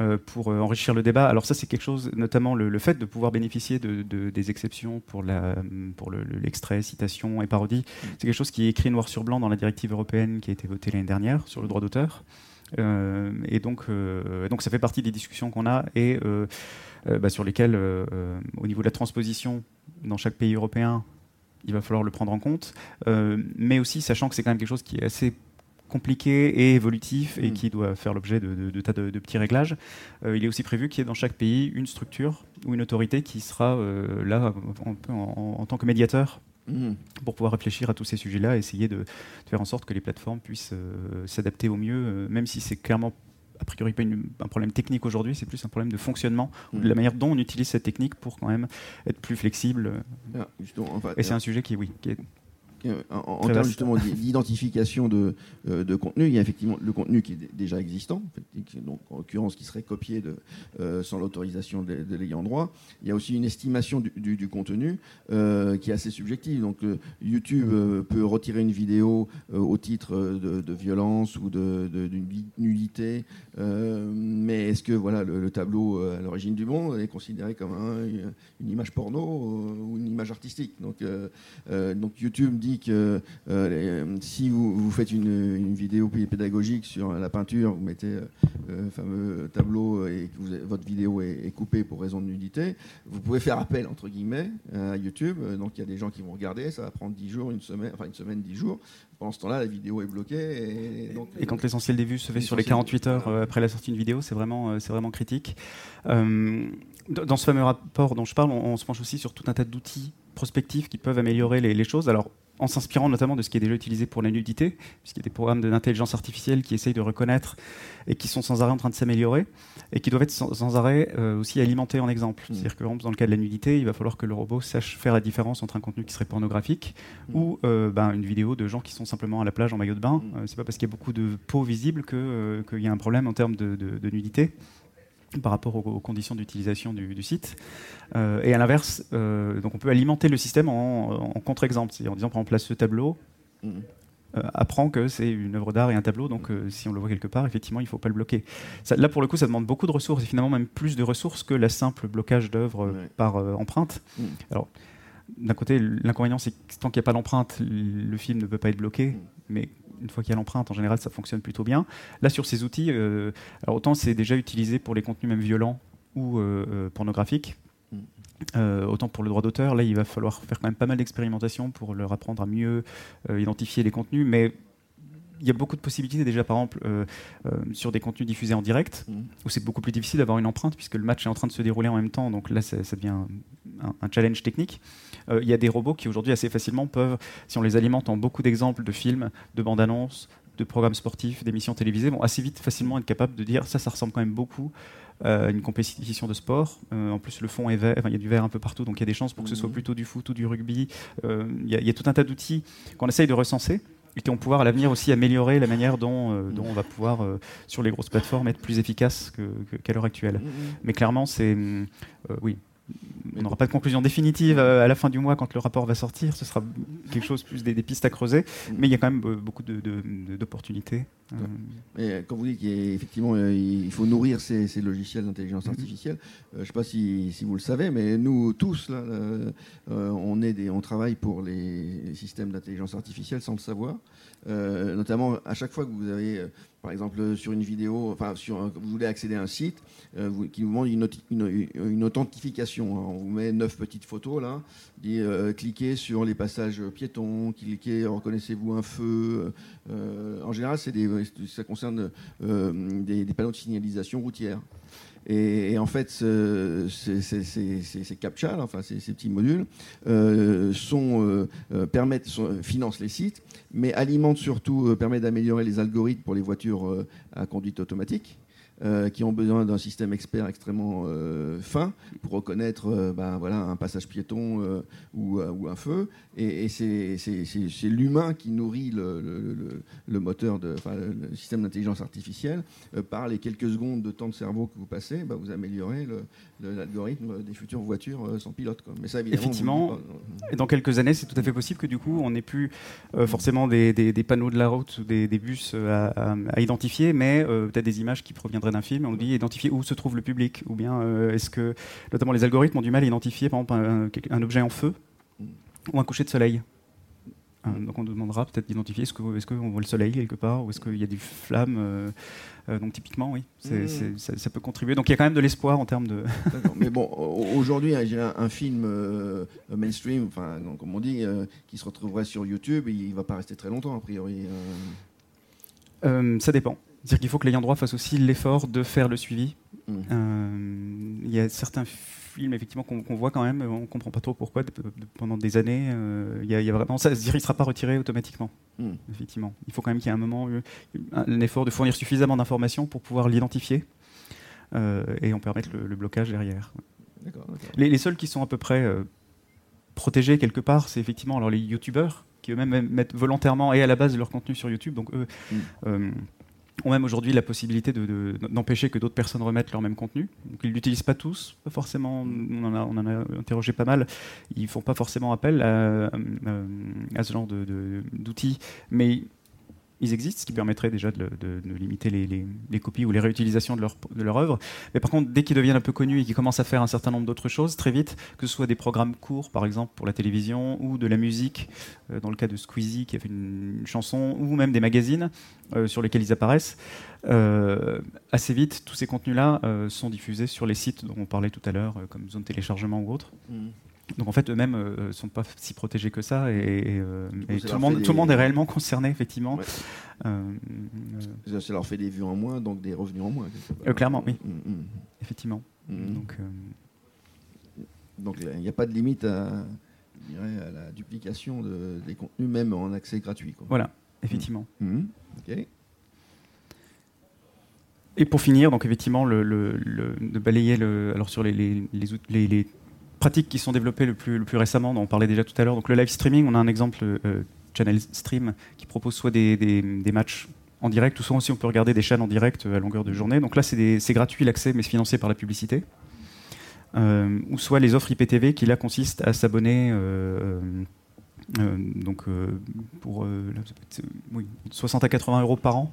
Euh, pour euh, enrichir le débat. Alors ça, c'est quelque chose, notamment le, fait de pouvoir bénéficier de, des exceptions pour l'extrait, pour citation et parodie. C'est quelque chose qui est écrit noir sur blanc dans la directive européenne qui a été votée l'année dernière sur le droit d'auteur. Euh, et donc, donc ça fait partie des discussions qu'on a et bah, sur lesquelles, au niveau de la transposition dans chaque pays européen, il va falloir le prendre en compte, euh, mais aussi sachant que c'est quand même quelque chose qui est assez compliqué et évolutif et mm. qui doit faire l'objet de, tas de, petits réglages. Euh, il est aussi prévu qu'il y ait dans chaque pays une structure ou une autorité qui sera euh, là en, tant que médiateur mm. pour pouvoir réfléchir à tous ces sujets-là, essayer de, faire en sorte que les plateformes puissent s'adapter au mieux, même si c'est clairement a priori pas un problème technique aujourd'hui, c'est plus un problème de fonctionnement, de la mm. manière dont on utilise cette technique pour quand même être plus flexible. Ah, et c'est un sujet qui, oui, qui est en, termes justement d'identification de, euh, de, contenu, il y a effectivement le contenu qui est déjà existant, donc en l'occurrence qui serait copié de, euh, sans l'autorisation de, l'ayant droit. Il y a aussi une estimation du, contenu euh, qui est assez subjective. Donc YouTube peut retirer une vidéo au titre de, violence ou d'une nullité, mais est-ce que voilà le, tableau à l'origine du monde est considéré comme une image porno ou une image artistique? Donc, donc YouTube dit que euh, si vous, faites une, vidéo pédagogique sur la peinture, vous mettez euh, le fameux tableau et que votre vidéo est, coupée pour raison de nudité, vous pouvez faire appel, entre guillemets, à YouTube. Donc il y a des gens qui vont regarder, ça va prendre 10 jours, une semaine, enfin une semaine, 10 jours. Pendant ce temps-là, la vidéo est bloquée. Et, quand l'essentiel des vues se fait sur les 48 heures euh, après la sortie d'une vidéo, c'est vraiment, c'est vraiment critique. dans ce fameux rapport dont je parle, on, se penche aussi sur tout un tas d'outils prospectifs qui peuvent améliorer les, les choses. Alors, en s'inspirant notamment de ce qui est déjà utilisé pour la nudité, puisqu'il y a des programmes d'intelligence artificielle qui essayent de reconnaître et qui sont sans arrêt en train de s'améliorer, et qui doivent être sans, arrêt euh, aussi alimentés en exemple. Mmh. C'est-à-dire que dans le cas de la nudité, il va falloir que le robot sache faire la différence entre un contenu qui serait pornographique mmh. ou euh, ben, une vidéo de gens qui sont simplement à la plage en maillot de bain. Mmh. Euh, c'est pas parce qu'il y a beaucoup de peau visible qu'il y a un problème en termes de, de nudité par rapport aux, conditions d'utilisation du, site. Euh, et à l'inverse, euh, donc on peut alimenter le système en, contre-exemple, en disant par exemple ce tableau mm. euh, apprend que c'est une œuvre d'art et un tableau, donc si on le voit quelque part, effectivement, il ne faut pas le bloquer. là, pour le coup, ça demande beaucoup de ressources, et finalement même plus de ressources que la simple blocage d'œuvres par empreinte. Mm. Alors, d'un côté, l'inconvénient, c'est que tant qu'il n'y a pas d'empreinte, le film ne peut pas être bloqué, mm. mais une fois qu'il y a l'empreinte, en général, ça fonctionne plutôt bien. Là, sur ces outils, euh, alors autant c'est déjà utilisé pour les contenus même violents ou euh, euh, pornographiques, mm. autant pour le droit d'auteur, là, il va falloir faire quand même pas mal d'expérimentation pour leur apprendre à mieux identifier les contenus, mais il y a beaucoup de possibilités déjà, par exemple, sur des contenus diffusés en direct, mm. où c'est beaucoup plus difficile d'avoir une empreinte, puisque le match est en train de se dérouler en même temps, donc là, ça, devient un, challenge technique. Euh, il y a des robots qui aujourd'hui assez facilement peuvent, si on les alimente en beaucoup d'exemples de films, de bandes annonces, de programmes sportifs, d'émissions télévisées, vont assez vite facilement être capables de dire ça, ça ressemble quand même beaucoup à une compétition de sport. Euh, en plus, le fond est vert, il y a du vert un peu partout, donc il y a des chances pour que ce soit mhm. plutôt du foot ou du rugby. Euh, il y, a tout un tas d'outils qu'on essaye de recenser qui vont pouvoir à l'avenir aussi améliorer la manière dont, dont on va pouvoir, sur les grosses plateformes, être plus efficace qu'à l'heure actuelle. Mhm. Mais clairement, c'est. oui, on n'aura pas de conclusion définitive euh, à la fin du mois quand le rapport va sortir. Ce sera quelque chose plus des, pistes à creuser, mais il y a quand même beaucoup d'opportunités. Euh. quand vous dites qu'effectivement euh, il faut nourrir ces, logiciels d'intelligence mm-hmm. artificielle, je ne sais pas si, vous le savez, mais nous tous là, on est des, on travaille pour les systèmes d'intelligence artificielle sans le savoir. notamment à chaque fois que vous avez par exemple sur une vidéo, enfin sur vous voulez accéder à un site euh, qui vous demande une, une, authentification. Vous met neuf petites photos là. Dit, euh, cliquez sur les passages piétons, cliquez, reconnaissez-vous un feu. Euh, en général, c'est des, ça concerne euh, des, panneaux de signalisation routière. Et, en fait, ce- ces, CAPTCHA, enfin ces, petits modules, sont, permettent, financent les sites, mais alimentent surtout, permettent d'améliorer les algorithmes pour les voitures à conduite automatique. Euh, qui ont besoin d'un système expert extrêmement euh, fin pour reconnaître euh, ben, voilà, un passage piéton ou, ou un feu. Et, et c'est l'humain qui nourrit le, le- le- le moteur, de, le système d'intelligence artificielle. Par les quelques secondes de temps de cerveau que vous passez, ben, vous améliorez l'algorithme des futures voitures sans pilote. quoi. Mais ça, évidemment, Effectivement. vous dans quelques années, c'est tout à fait possible que du coup, on n'ait plus forcément des, des- des panneaux de la route ou des, des bus à, à- à identifier, mais peut-être des images qui proviendraient d'un film. On dit identifier où se trouve le public, ou bien euh, est-ce que, notamment les algorithmes ont du mal à identifier, par exemple, un, un objet en feu ou un coucher de soleil. Euh, donc on nous demandera peut-être d'identifier est-ce qu'on est voit le soleil quelque part ou est-ce qu'il y a des flammes. euh, euh, donc typiquement, oui, Mm. ça, ça peut contribuer. Donc il y a quand même de l'espoir en termes de... Mais bon, au- aujourd'hui, hein, j'ai un, un film euh, mainstream, enfin, comme on dit, qui se retrouverait sur YouTube, il va pas rester très longtemps, a priori. ça dépend. C'est-à-dire qu'il faut que l'ayant droit fasse aussi l'effort de faire le suivi. Mm. Euh, Il y a certains films effectivement qu'on voit quand même, on comprend pas trop pourquoi de- de- pendant des années. euh, Il y, a- il y a vraiment ça, il sera pas retiré automatiquement. Mm. Effectivement, il faut quand même qu'il y ait un moment euh, un effort de fournir suffisamment d'informations pour pouvoir l'identifier euh, et en permettre le, le blocage derrière. Les, les seuls qui sont à peu près protégés quelque part, c'est effectivement alors les youtubeurs qui eux-mêmes mettent volontairement et à la base leur contenu sur YouTube. Donc eux Mm. Euh, ont même aujourd'hui la possibilité de- de- d'empêcher que d'autres personnes remettent leur même contenu. Donc ils l'utilisent pas tous, pas forcément. On en a, interrogé pas mal. Ils font pas forcément appel à, à- à ce genre d'outils, mais ils existent, ce qui permettrait déjà de, de- limiter les, les- copies ou les réutilisations de leur, de leur œuvre. Mais par contre, dès qu'ils deviennent un peu connus et qu'ils commencent à faire un certain nombre d'autres choses, très vite, que ce soit des programmes courts, par exemple, pour la télévision, ou de la musique, euh, dans le cas de Squeezie qui a fait une, chanson, ou même des magazines euh, sur lesquels ils apparaissent, euh, assez vite, tous ces contenus-là sont diffusés sur les sites dont on parlait tout à l'heure, comme zone téléchargement ou autre. Mm. Donc en fait, eux-mêmes ne sont pas si protégés que ça, et, et, euh, et tout, le monde, tout le monde est réellement concerné, effectivement. Ouais. Euh, euh, Ça, leur fait des vues en moins, donc des revenus en moins. Euh, clairement, oui. Mm, mm, effectivement. mm. Donc, euh, il n'y a pas de limite à, je dirais, à la duplication de- des contenus, même en accès gratuit. Quoi. voilà, effectivement. Mm. Et pour finir, donc effectivement, le, le- le- de balayer alors sur les, les, les out- les- les pratiques qui sont développées le plus, récemment, dont on parlait déjà tout à l'heure. Donc le live streaming, on a un exemple, euh, Channel Stream, qui propose soit des, matchs en direct, ou soit aussi on peut regarder des chaînes en direct euh, à longueur de journée. Donc là, c'est gratuit l'accès, mais c'est financé par la publicité. Euh, ou soit les offres IPTV qui là consistent à s'abonner pour euh, là, ça peut être, euh, oui, 60 à 80 euros par an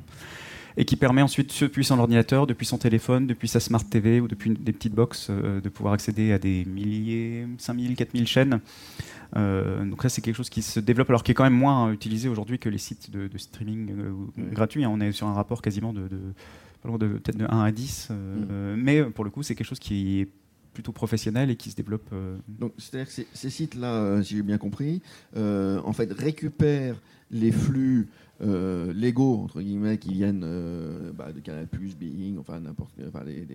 et qui permet ensuite depuis son ordinateur, depuis son téléphone, depuis sa smart TV ou depuis des petites box euh, de pouvoir accéder à des milliers, 5000, 4000 chaînes. Euh, donc ça c'est quelque chose qui se développe alors qui est quand même moins utilisé aujourd'hui que les sites de, de streaming euh, gratuits. hein. On est sur un rapport quasiment de, peut-être de 1 à 10, euh, Mm. mais pour le coup c'est quelque chose qui est plutôt professionnel et qui se développe. Donc, c'est-à-dire que ces, ces sites-là, si j'ai bien compris, en fait, récupèrent les flux euh, légaux, entre guillemets, qui viennent euh, bah, de Canal+, Bing, enfin, n'importe enfin, des,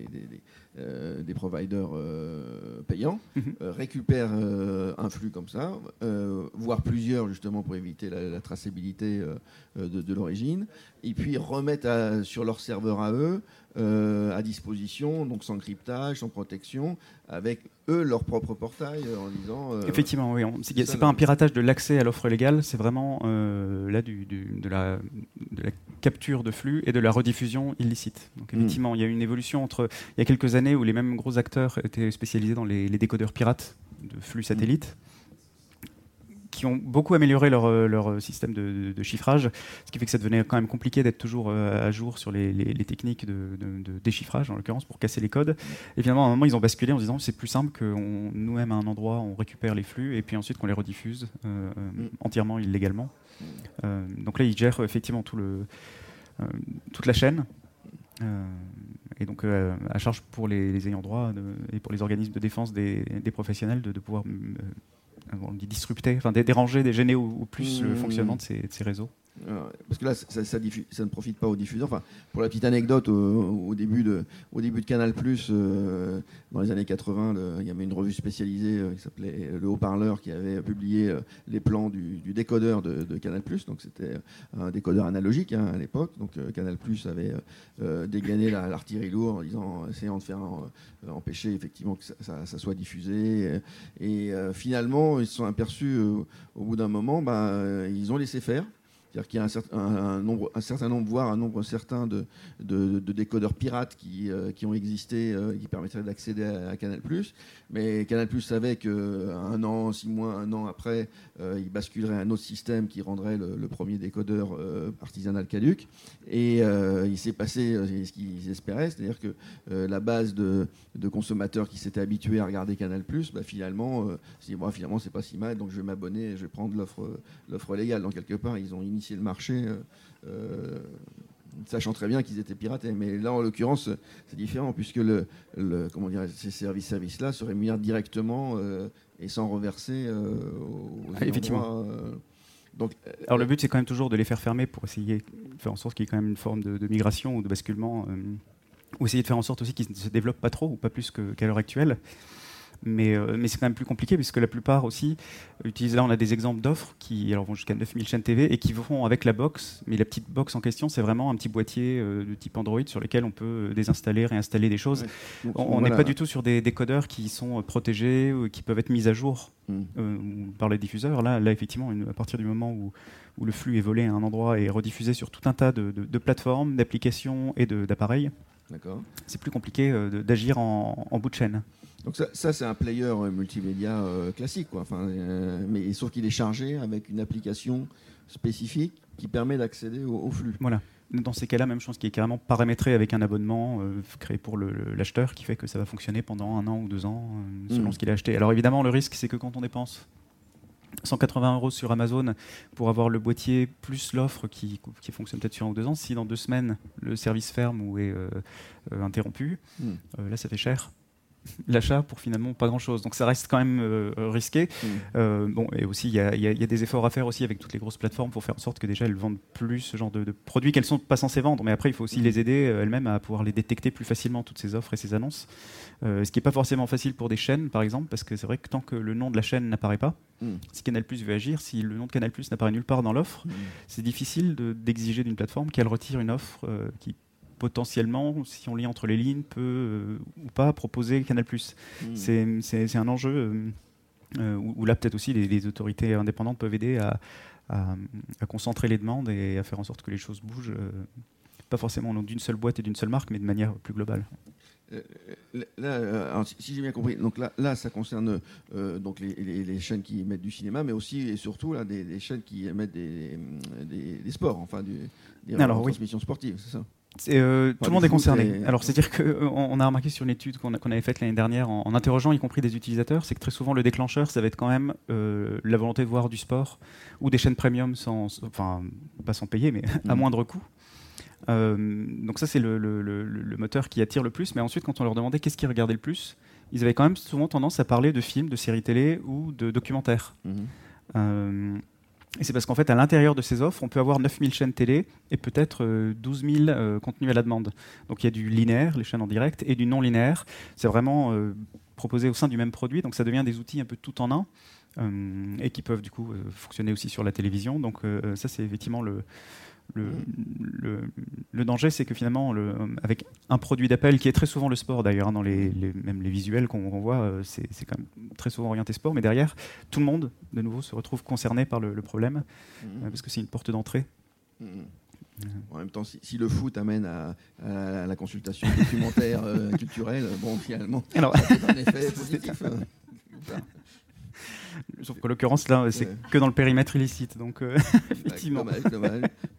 euh, des providers euh, payants, Mhm. récupèrent un flux comme ça, voire plusieurs, justement, pour éviter la, la traçabilité de, de l'origine, et puis remettent à- sur leur serveur à eux, euh, à disposition, donc sans cryptage, sans protection, avec eux leur propre portail euh, en disant. euh, Effectivement, oui. C'est pas un piratage de l'accès à l'offre légale, c'est vraiment euh, là du, du- de, la, de la capture de flux et de la rediffusion illicite. Donc Mm. effectivement, il y a eu une évolution entre il y a quelques années où les mêmes gros acteurs étaient spécialisés dans les, les décodeurs pirates de flux satellites. Qui ont beaucoup amélioré leur, euh, leur système de, chiffrage, ce qui fait que ça devenait quand même compliqué d'être toujours euh, à jour sur les, les- les techniques de, de- de déchiffrage, en l'occurrence, pour casser les codes. Et finalement, à un moment, ils ont basculé en se disant c'est plus simple que nous-mêmes à un endroit, on récupère les flux et puis ensuite qu'on les rediffuse euh, euh, Mm. entièrement illégalement. Euh, donc là, ils gèrent effectivement tout le, euh, toute la chaîne. Euh, et donc à charge pour les, ayants droit et pour les organismes de défense des, professionnels de, pouvoir on dit disrupter, enfin déranger, dégêner au, plus le mmh. fonctionnement de ces réseaux. Parce que là, ça, ne profite pas aux diffuseurs. Enfin, pour la petite anecdote, au, début, de, Canal, euh, dans les années 80, il y avait une revue spécialisée euh, qui s'appelait Le Haut-Parleur qui avait publié euh, les plans du, décodeur de, Canal. Donc, c'était un décodeur analogique hein, à l'époque. Donc, Canal avait dégainé l'artillerie lourde en essayant de faire empêcher effectivement que ça, soit diffusé. Et, finalement, ils se sont aperçus au bout d'un moment, bah, ils ont laissé faire. C'est-à-dire qu'il y a un certain, nombre, voire un nombre certain de, de, décodeurs pirates qui, euh, ont existé, euh, qui permettraient d'accéder à, Canal+. Mais Canal+ savait qu'un an, six mois, un an après, euh, il basculerait un autre système qui rendrait le, premier décodeur artisanal caduque. Et il s'est passé ce qu'ils espéraient, c'est-à-dire que la base de, consommateurs qui s'étaient habitués à regarder Canal+, bah, finalement, c'est bon, finalement c'est pas si mal, donc je vais m'abonner, je vais prendre l'offre légale. Donc quelque part, ils ont initié le marché, euh, euh, sachant très bien qu'ils étaient piratés. Mais là, en l'occurrence, c'est différent, puisque le, comment dire, ces services-là seraient mis directement euh, et sans reverser aux ah, Effectivement. donc, Alors le but, c'est quand même toujours de les faire fermer pour essayer de faire en sorte qu'il y ait quand même une forme de, migration ou de basculement, ou essayer de faire en sorte aussi qu'ils ne se développent pas trop ou pas plus qu'à l'heure actuelle. Mais, euh, mais c'est quand même plus compliqué puisque la plupart aussi utilisent. Là, on a des exemples d'offres qui alors, vont jusqu'à 9000 chaînes TV et qui vont avec la box. Mais la petite box en question, c'est vraiment un petit boîtier euh, de type Android sur lequel on peut euh, désinstaller, réinstaller des choses. on n'est pas du tout sur des décodeurs qui sont protégés ou qui peuvent être mis à jour hmm. par les diffuseurs. Là, là effectivement, à partir du moment où, où, le flux est volé à un endroit et rediffusé sur tout un tas de, de, plateformes, d'applications et d'appareils, c'est plus compliqué d'agir en, en bout de chaîne. Donc ça, c'est un player euh, multimédia euh, classique, quoi. Enfin, euh, mais sauf qu'il est chargé avec une application spécifique qui permet d'accéder au, flux. Voilà. Dans ces cas-là, même chose qui est carrément paramétré avec un abonnement créé pour l'acheteur qui fait que ça va fonctionner pendant un an ou deux ans selon mmh. ce qu'il a acheté. Alors évidemment, le risque, c'est que quand on dépense 180 euros sur Amazon pour avoir le boîtier plus l'offre qui, qui, fonctionne peut-être sur un ou deux ans, si dans deux semaines le service ferme ou est interrompu, mmh. là ça fait cher l'achat pour finalement pas grand chose. Donc ça reste quand même euh, risqué. Mm. Euh, bon, et aussi, il y, a des efforts à faire aussi avec toutes les grosses plateformes pour faire en sorte que déjà elles vendent plus ce genre de, produits qu'elles sont pas censées vendre. Mais après, il faut aussi mm. les aider euh, elles-mêmes à pouvoir les détecter plus facilement, toutes ces offres et ces annonces. ce qui n'est pas forcément facile pour des chaînes, par exemple, parce que c'est vrai que tant que le nom de la chaîne n'apparaît pas, mm. si Canal Plus veut agir, si le nom de Canal Plus n'apparaît nulle part dans l'offre, c'est difficile d'exiger d'une plateforme qu'elle retire une offre qui potentiellement, si on lit entre les lignes, peut euh, ou pas proposer Canal+. Hmm. C'est un enjeu euh, euh, où, là peut-être aussi les, autorités indépendantes peuvent aider à, concentrer les demandes et à faire en sorte que les choses bougent, pas forcément d'une seule boîte et d'une seule marque, mais de manière plus globale. Là, si j'ai bien compris, donc là, là ça concerne donc les, chaînes qui émettent du cinéma, mais aussi et surtout là, des, chaînes qui émettent des, des, sports, enfin du, des transmissions sportives, c'est ça? Euh, tout le monde est concerné. Alors, c'est-à-dire qu'on euh, on a remarqué sur une étude qu'on avait faite l'année dernière en, interrogeant y compris des utilisateurs, c'est que très souvent le déclencheur, ça va être quand même euh, la volonté de voir du sport ou des chaînes premium sans, enfin, pas sans payer, mais à mm. moindre coût. donc ça, c'est le, moteur qui attire le plus. Mais ensuite, quand on leur demandait qu'est-ce qu'ils regardaient le plus, ils avaient quand même souvent tendance à parler de films, de séries télé ou de documentaires. Mm-hmm. Et c'est parce qu'en fait, à l'intérieur de ces offres, on peut avoir 9000 chaînes télé et peut-être 12 euh, 000 euh, contenus à la demande. Donc il y a du linéaire, les chaînes en direct, et du non linéaire. C'est vraiment euh, proposé au sein du même produit, donc ça devient des outils un peu tout en un. et qui peuvent du coup fonctionner aussi sur la télévision. Donc ça c'est effectivement le, le, le, danger, c'est que finalement, le, avec un produit d'appel qui est très souvent le sport d'ailleurs, hein, dans les, même les visuels qu'on voit, euh, c'est quand même très souvent orienté sport, mais derrière, tout le monde, de nouveau, se retrouve concerné par le, problème, euh, parce que c'est une porte d'entrée. Mhm. En même temps, si, le foot amène à, la consultation documentaire euh, culturelle, bon, finalement, c'est un effet positif. Sauf qu'en l'occurrence, là, c'est que dans le périmètre illicite. Donc, euh, effectivement.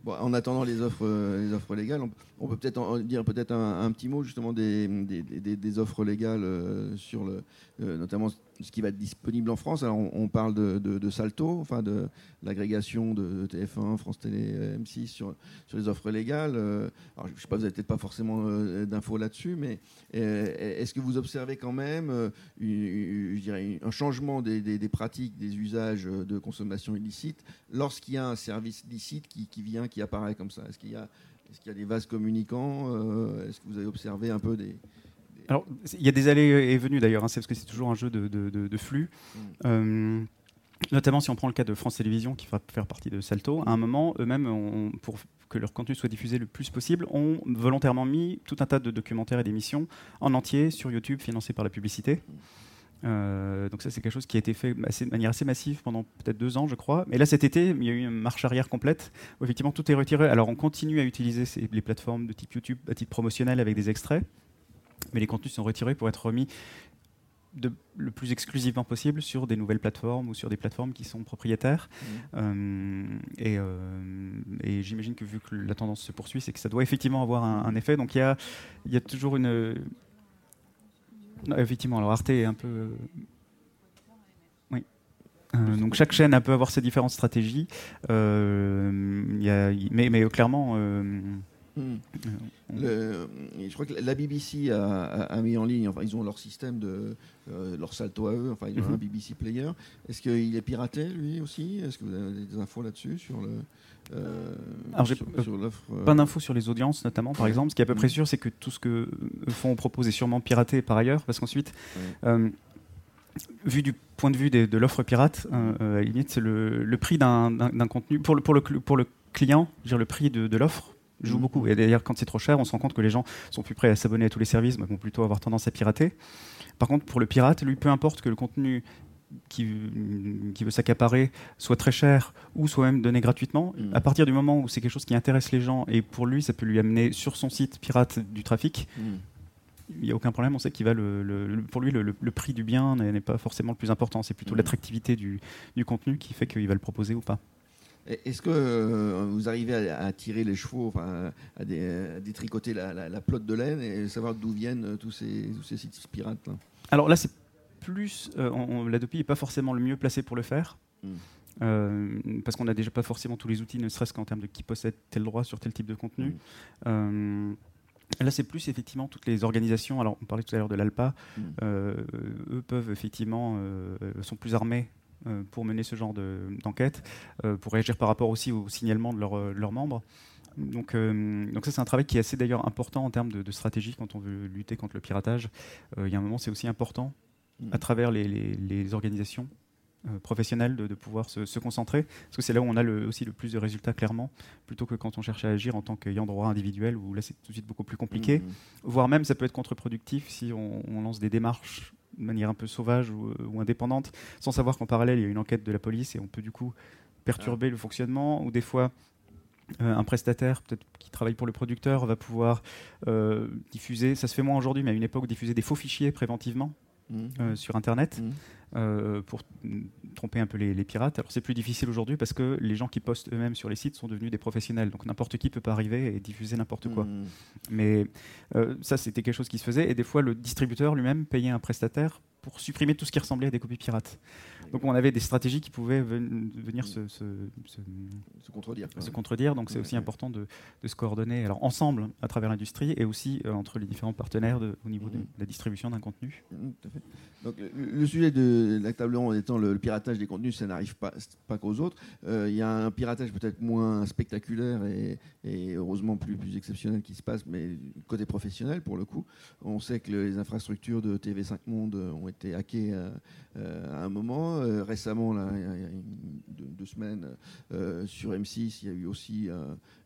En attendant les offres, euh, légales, on, peut peut-être dire peut-être un, petit mot justement des, offres légales euh, sur le, notamment ce qui va être disponible en France. Alors, on, parle de, Salto, enfin de l'agrégation de TF1, France Télé, euh, M6 sur, les offres légales. Euh, alors, je ne sais pas, vous n'avez peut-être pas forcément euh, d'infos là-dessus, mais est-ce que vous observez quand même je dirais, un changement des, pratiques, des usages de consommation illicite lorsqu'il y a un service licite qui, vient, qui apparaît comme ça Est-ce qu'il y a est-ce qu'il y a des vases communicants Est-ce que vous avez observé un peu des, alors, il y a des allées et venues d'ailleurs, hein, c'est parce que c'est toujours un jeu de, flux. Mm. Euh, notamment si on prend le cas de France Télévisions, qui va faire partie de Salto, à un moment, eux-mêmes, pour que leur contenu soit diffusé le plus possible, ont volontairement mis tout un tas de documentaires et d'émissions en entier sur YouTube, financés par la publicité. Mm. Euh, donc ça, c'est quelque chose qui a été fait de manière assez massive pendant peut-être deux ans, je crois. Mais là, cet été, il y a eu une marche arrière complète où effectivement tout est retiré. Alors on continue à utiliser les plateformes de type YouTube à titre promotionnel avec des extraits mais les contenus sont retirés pour être remis de, le plus exclusivement possible sur des nouvelles plateformes ou sur des plateformes qui sont propriétaires. Mmh. Euh, euh, et, j'imagine que vu que la tendance se poursuit, c'est que ça doit effectivement avoir un, effet. Donc il y a, y a, toujours une... effectivement, alors Arte est un peu... Oui. Euh, donc chaque chaîne peut avoir ses différentes stratégies. y a, mais, mais clairement... Hmm. je crois que la BBC a, mis en ligne, enfin ils ont leur système de euh, leur salto à eux, enfin ils ont un mhm. BBC Player. Est-ce qu'il est piraté lui aussi? Est-ce que vous avez des infos là-dessus sur le euh, Alors, euh, Pas d'infos sur les audiences notamment par exemple. Ce qui est à peu près hmm. sûr, c'est que tout ce que font propose est sûrement piraté par ailleurs, parce qu'ensuite. vu du point de vue de l'offre pirate, à limite, c'est le, prix d'un contenu pour le, pour le, pour le client, dire le prix de, de l'offre joue mm. beaucoup. Et d'ailleurs, quand c'est trop cher, on se rend compte que les gens sont plus prêts à s'abonner à tous les services, mais vont plutôt avoir tendance à pirater. Par contre, pour le pirate, lui, peu importe que le contenu qui, qui veut s'accaparer soit très cher ou soit même donné gratuitement, mm. à partir du moment où c'est quelque chose qui intéresse les gens et pour lui, ça peut lui amener sur son site pirate du trafic. Mm. il n'y a aucun problème. On sait qu'il va le, pour lui le, prix du bien n'est pas forcément le plus important. C'est plutôt l'attractivité du, du, contenu qui fait qu'il va le proposer ou pas. Est-ce que euh, vous arrivez à, tirer les chevaux, à, détricoter la, plotte de laine et savoir d'où viennent euh, tous ces, ces sites pirates Alors là, c'est plus. Euh, L'Adopi n'est pas forcément le mieux placé pour le faire. Hmm. parce qu'on n'a déjà pas forcément tous les outils, ne serait-ce qu'en termes de qui possède tel droit sur tel type de contenu. Hmm. Là, c'est plus effectivement toutes les organisations. Alors, on parlait tout à l'heure de l'ALPA. Hmm. eux peuvent effectivement sont plus armés euh, pour mener ce genre d'enquête, euh, pour réagir par rapport aussi au signalement de, euh, leurs membres. Donc, donc ça, c'est un travail qui est assez d'ailleurs important en termes de, stratégie quand on veut lutter contre le piratage. il y a un moment, c'est aussi important, à travers les, organisations professionnelles, de, pouvoir se, concentrer, parce que c'est là où on a le, aussi le plus de résultats, clairement, plutôt que quand on cherche à agir en tant qu'ayant droit individuel, où là, c'est tout de suite beaucoup plus compliqué. Mmh. Voire même, ça peut être contre-productif si on lance des démarches de manière un peu sauvage ou, indépendante, sans savoir qu'en parallèle, il y a une enquête de la police et on peut du coup perturber le fonctionnement, ou des fois, euh, un prestataire, peut-être qui travaille pour le producteur, va pouvoir euh, diffuser, ça se fait moins aujourd'hui, mais à une époque, diffuser des faux fichiers préventivement mmh. euh, sur Internet. Mmh. Euh, pour tromper un peu les, pirates. Alors c'est plus difficile aujourd'hui parce que les gens qui postent eux-mêmes sur les sites sont devenus des professionnels. Donc n'importe qui peut pas arriver et diffuser n'importe quoi. Mmh. Mais euh, ça c'était quelque chose qui se faisait et des fois le distributeur lui-même payait un prestataire pour supprimer tout ce qui ressemblait à des copies pirates. Donc on avait des stratégies qui pouvaient venir se, se, contredire. Se contredire. Donc c'est aussi important de, se coordonner alors ensemble à travers l'industrie et aussi euh, entre les différents partenaires au niveau de, la distribution d'un contenu. Donc le, sujet de la table ronde étant le, piratage des contenus, ça n'arrive pas, pas qu'aux autres. Euh, il y a un piratage peut-être moins spectaculaire et, heureusement plus, plus exceptionnel qui se passe, mais côté professionnel pour le coup. On sait que les infrastructures de TV5 Monde ont été hackées euh, à un moment. Récemment, là, il y a deux, semaines, sur M6, il y a eu aussi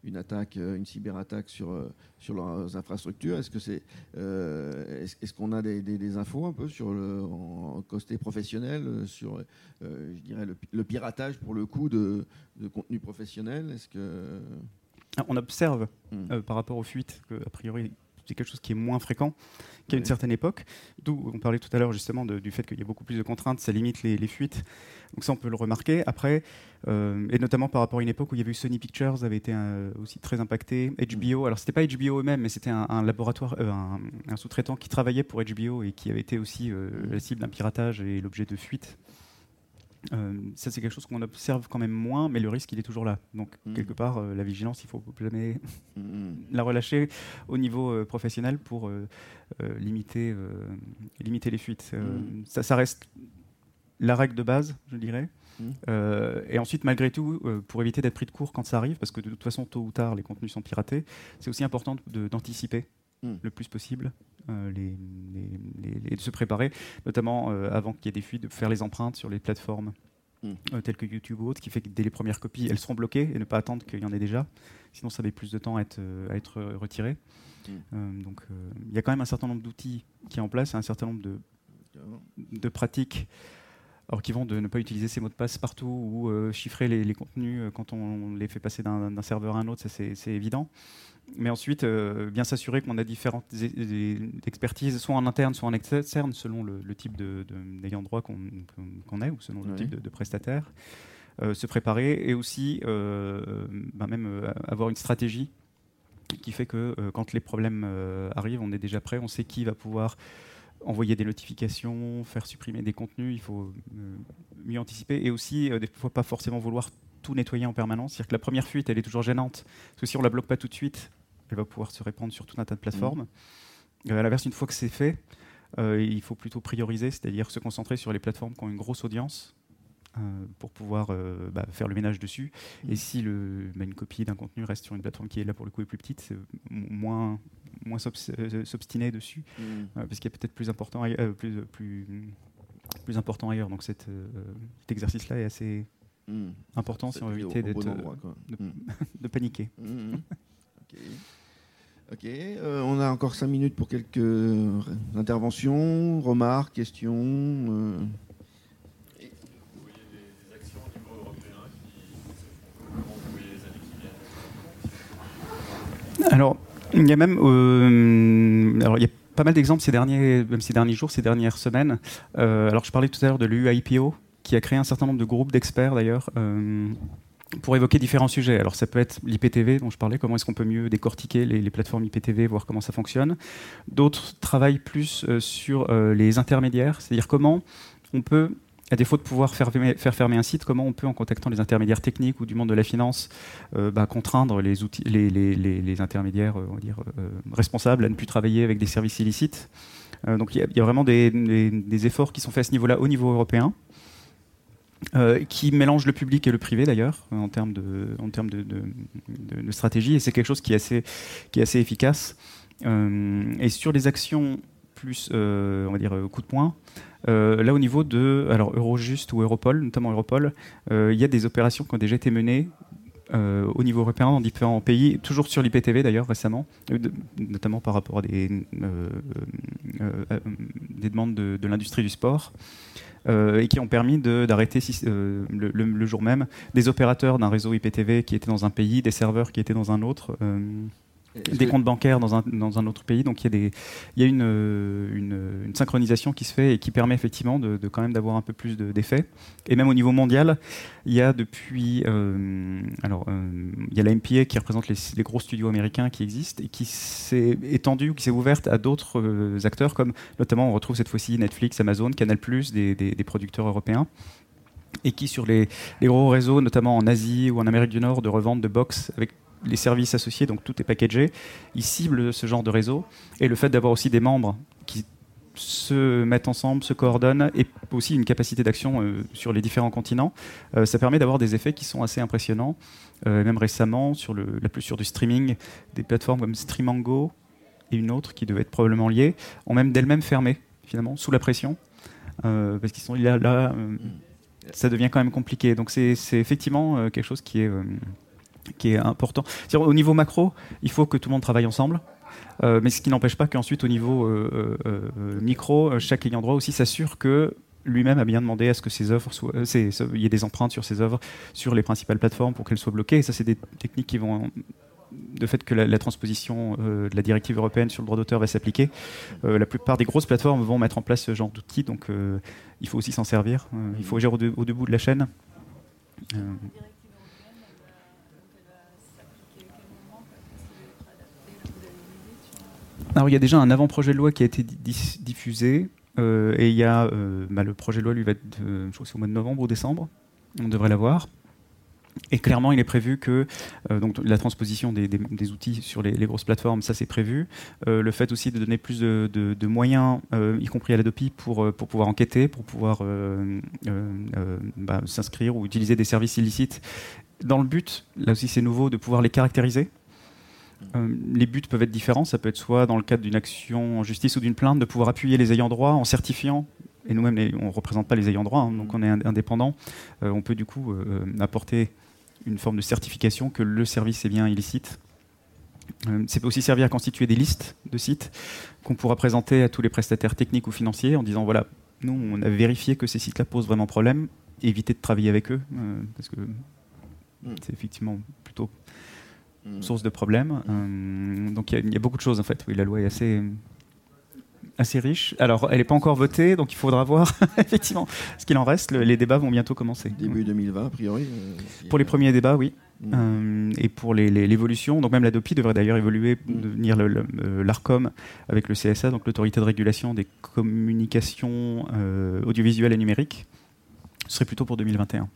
une attaque, une cyberattaque sur, sur leurs infrastructures. Est-ce que c'est, est-ce, qu'on a des, infos un peu sur le côté professionnel, sur, je dirais, le, piratage pour le coup de, de contenu professionnel? Est-ce que on observe hmm. par rapport aux fuites que a priori c'est quelque chose qui est moins fréquent qu'à une certaine époque. D'où on parlait tout à l'heure justement du fait qu'il y a beaucoup plus de contraintes, ça limite les, fuites. Donc ça, on peut le remarquer. Après, euh, et notamment par rapport à une époque où il y avait eu Sony Pictures, avait été aussi très impacté. HBO, alors c'était pas HBO eux-mêmes, mais c'était un, laboratoire, euh, un, sous-traitant qui travaillait pour HBO et qui avait été aussi euh, la cible d'un piratage et l'objet de fuites. Ça, c'est quelque chose qu'on observe quand même moins, mais le risque, il est toujours là. Donc, mm. quelque part, la vigilance, il faut jamais mm. la relâcher au niveau professionnel pour limiter, limiter les fuites. Ça, ça, reste la règle de base, je dirais. Mmh. Euh, et ensuite, malgré tout, euh, pour éviter d'être pris de court quand ça arrive, parce que de toute façon, tôt ou tard, les contenus sont piratés, c'est aussi important d'anticiper mmh. le plus possible euh, les, et de se préparer, notamment avant qu'il y ait des fuites, de faire les empreintes sur les plateformes mmh. telles que YouTube ou autres, qui fait que dès les premières copies, elles seront bloquées et ne pas attendre qu'il y en ait déjà. Sinon, ça met plus de temps à être, à être retiré. donc, il y a quand même un certain nombre d'outils qui est en place, un certain nombre de, de pratiques alors qui vont de ne pas utiliser ces mots de passe partout ou euh, chiffrer les, contenus euh, quand on les fait passer d'un serveur à un autre, ça c'est évident. Mais ensuite, euh, bien s'assurer qu'on a différentes expertises, soit en interne, soit en externe, selon le, type d'ayant droit qu'on est ou selon le type de, prestataire. se préparer et aussi ben même avoir une stratégie qui fait que quand les problèmes arrivent, on est déjà prêt, on sait qui va pouvoir envoyer des notifications, faire supprimer des contenus, il faut euh, mieux anticiper et aussi euh, des fois pas forcément vouloir tout nettoyer en permanence. C'est-à-dire que la première fuite, elle est toujours gênante, parce que si on la bloque pas tout de suite, elle va pouvoir se répandre sur tout un tas de plateformes. Mmh. Euh, à l'inverse, une fois que c'est fait, il faut plutôt prioriser, c'est-à-dire se concentrer sur les plateformes qui ont une grosse audience euh, pour pouvoir euh, bah, faire le ménage dessus. Et mm. si le, bah, une copie d'un contenu reste sur une plateforme qui est là pour le coup est plus petite, c'est moins, moins euh, s'obstiner dessus, mm. parce qu'il y a peut-être plus important, plus, plus, plus important ailleurs. Donc cet exercice-là est assez mm. important si on veut éviter de, paniquer. Ok, on a encore 5 minutes pour quelques interventions, remarques, questions. Alors, il y a même. Euh, alors, il y a pas mal d'exemples ces derniers, même ces derniers jours, ces dernières semaines. Euh, alors, je parlais tout à l'heure de l'UIPO, qui a créé un certain nombre de groupes d'experts d'ailleurs. Euh, pour évoquer différents sujets. Alors ça peut être l'IPTV dont je parlais, comment est-ce qu'on peut mieux décortiquer les, plateformes IPTV, voir comment ça fonctionne. D'autres travaillent plus sur les intermédiaires, c'est-à-dire comment on peut à défaut de pouvoir faire, fermer un site, comment on peut, en contactant les intermédiaires techniques ou du monde de la finance, euh, bah, contraindre les, intermédiaires euh, on va dire, euh, responsables à ne plus travailler avec des services illicites Donc il y, a vraiment des, efforts qui sont faits à ce niveau-là au niveau européen. Qui mélangent le public et le privé d'ailleurs en termes de, en termes de, stratégie et c'est quelque chose qui est assez, qui est assez efficace. et sur les actions plus, on va dire, coup de poing, euh, là, au niveau de alors, Eurojust ou Europol, notamment Europol, euh, il y a des opérations qui ont déjà été menées euh, au niveau européen dans différents pays, toujours sur l'IPTV d'ailleurs récemment, notamment par rapport à des, des demandes de, l'industrie du sport. et qui ont permis d'arrêter le, jour même des opérateurs d'un réseau IPTV qui étaient dans un pays, des serveurs qui étaient dans un autre des comptes bancaires dans un, dans un, autre pays. Donc il y a, des, il y a une, une, synchronisation qui se fait et qui permet effectivement de, quand même d'avoir un peu plus d'effets. et même au niveau mondial, il y a depuis, euh, alors euh, il y a la MPA qui représente les, les, gros studios américains qui existent et qui s'est étendue ou qui s'est ouverte à d'autres euh, acteurs comme notamment on retrouve cette fois-ci Netflix, Amazon, Canal+, des, des, des producteurs européens et qui sur les, les, gros réseaux, notamment en Asie ou en Amérique du Nord, de revente de box avec les services associés, donc tout est packagé. Ils ciblent ce genre de réseau. Et le fait d'avoir aussi des membres qui se mettent ensemble, se coordonnent, et aussi une capacité d'action euh, sur les différents continents, euh, ça permet d'avoir des effets qui sont assez impressionnants. Euh, même récemment, sur le, la plus sur du streaming, des plateformes comme Streamango et une autre qui devait être probablement liée, ont même d'elles-mêmes fermé, finalement, sous la pression, parce qu'ils sont là, là ça devient quand même compliqué. Donc c'est effectivement quelque chose qui est qui est important. Au niveau macro, il faut que tout le monde travaille ensemble. Euh, mais ce qui n'empêche pas qu'ensuite, au niveau euh, euh, micro, chaque ayant droit aussi s'assure que lui-même a bien demandé à ce que ses œuvres soient, il y ait des empreintes sur ses œuvres sur les principales plateformes pour qu'elles soient bloquées. Et ça, c'est des techniques qui vont de fait que la, transposition de la directive européenne sur le droit d'auteur va s'appliquer, la plupart des grosses plateformes vont mettre en place ce genre d'outils, donc il faut aussi s'en servir. il faut agir au, au, debout de la chaîne. Alors il y a déjà un avant-projet de loi qui a été diffusé euh, et il y a euh, bah, le projet de loi lui va être, je crois au mois de novembre ou décembre, on devrait l'avoir. Et clairement, il est prévu que euh, donc, la transposition des, outils sur les, grosses plateformes, ça c'est prévu. le fait aussi de donner plus de, moyens, y compris à l'Adopi, pour, pour pouvoir enquêter, pour pouvoir bah, s'inscrire ou utiliser des services illicites, dans le but, là aussi c'est nouveau, de pouvoir les caractériser. Euh, les buts peuvent être différents. Ça peut être soit dans le cadre d'une action en justice ou d'une plainte, de pouvoir appuyer les ayants droit en certifiant. Et nous-mêmes, on ne représente pas les ayants droit, hein, donc on est indépendant. Euh, on peut du coup euh, apporter une forme de certification que le service est bien illicite. ça peut aussi servir à constituer des listes de sites qu'on pourra présenter à tous les prestataires techniques ou financiers en disant voilà, nous, on a vérifié que ces sites-là posent vraiment problème, éviter de travailler avec eux, parce que hmm. c'est effectivement plutôt Mm. source de problèmes. Euh, donc il y, a beaucoup de choses en fait. Oui, la loi est assez assez riche. Alors, elle n'est pas encore votée, donc il faudra voir effectivement ce qu'il en reste. les débats vont bientôt commencer. Début 2020, a priori. Euh, pour les premiers débats, oui. Mm. Euh, et pour l'évolution, donc même la DOPI devrait d'ailleurs évoluer, mm. devenir l'ARCOM avec le CSA, donc l'autorité de régulation des communications audiovisuelles et numériques. Ce serait plutôt pour 2021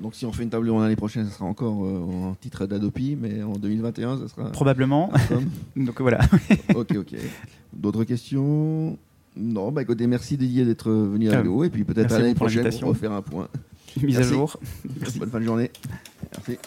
donc si on fait une table ronde l'année prochaine, ça sera encore euh, en titre d'Adopi, mais en 2021, ça sera. Probablement. donc voilà. ok, ok. D'autres questions? Non, bah écoutez, merci Didier d'être venu à nous, et puis peut-être à l'année prochaine pour refaire un point. Mise à jour. Merci. Bonne fin de journée. Merci.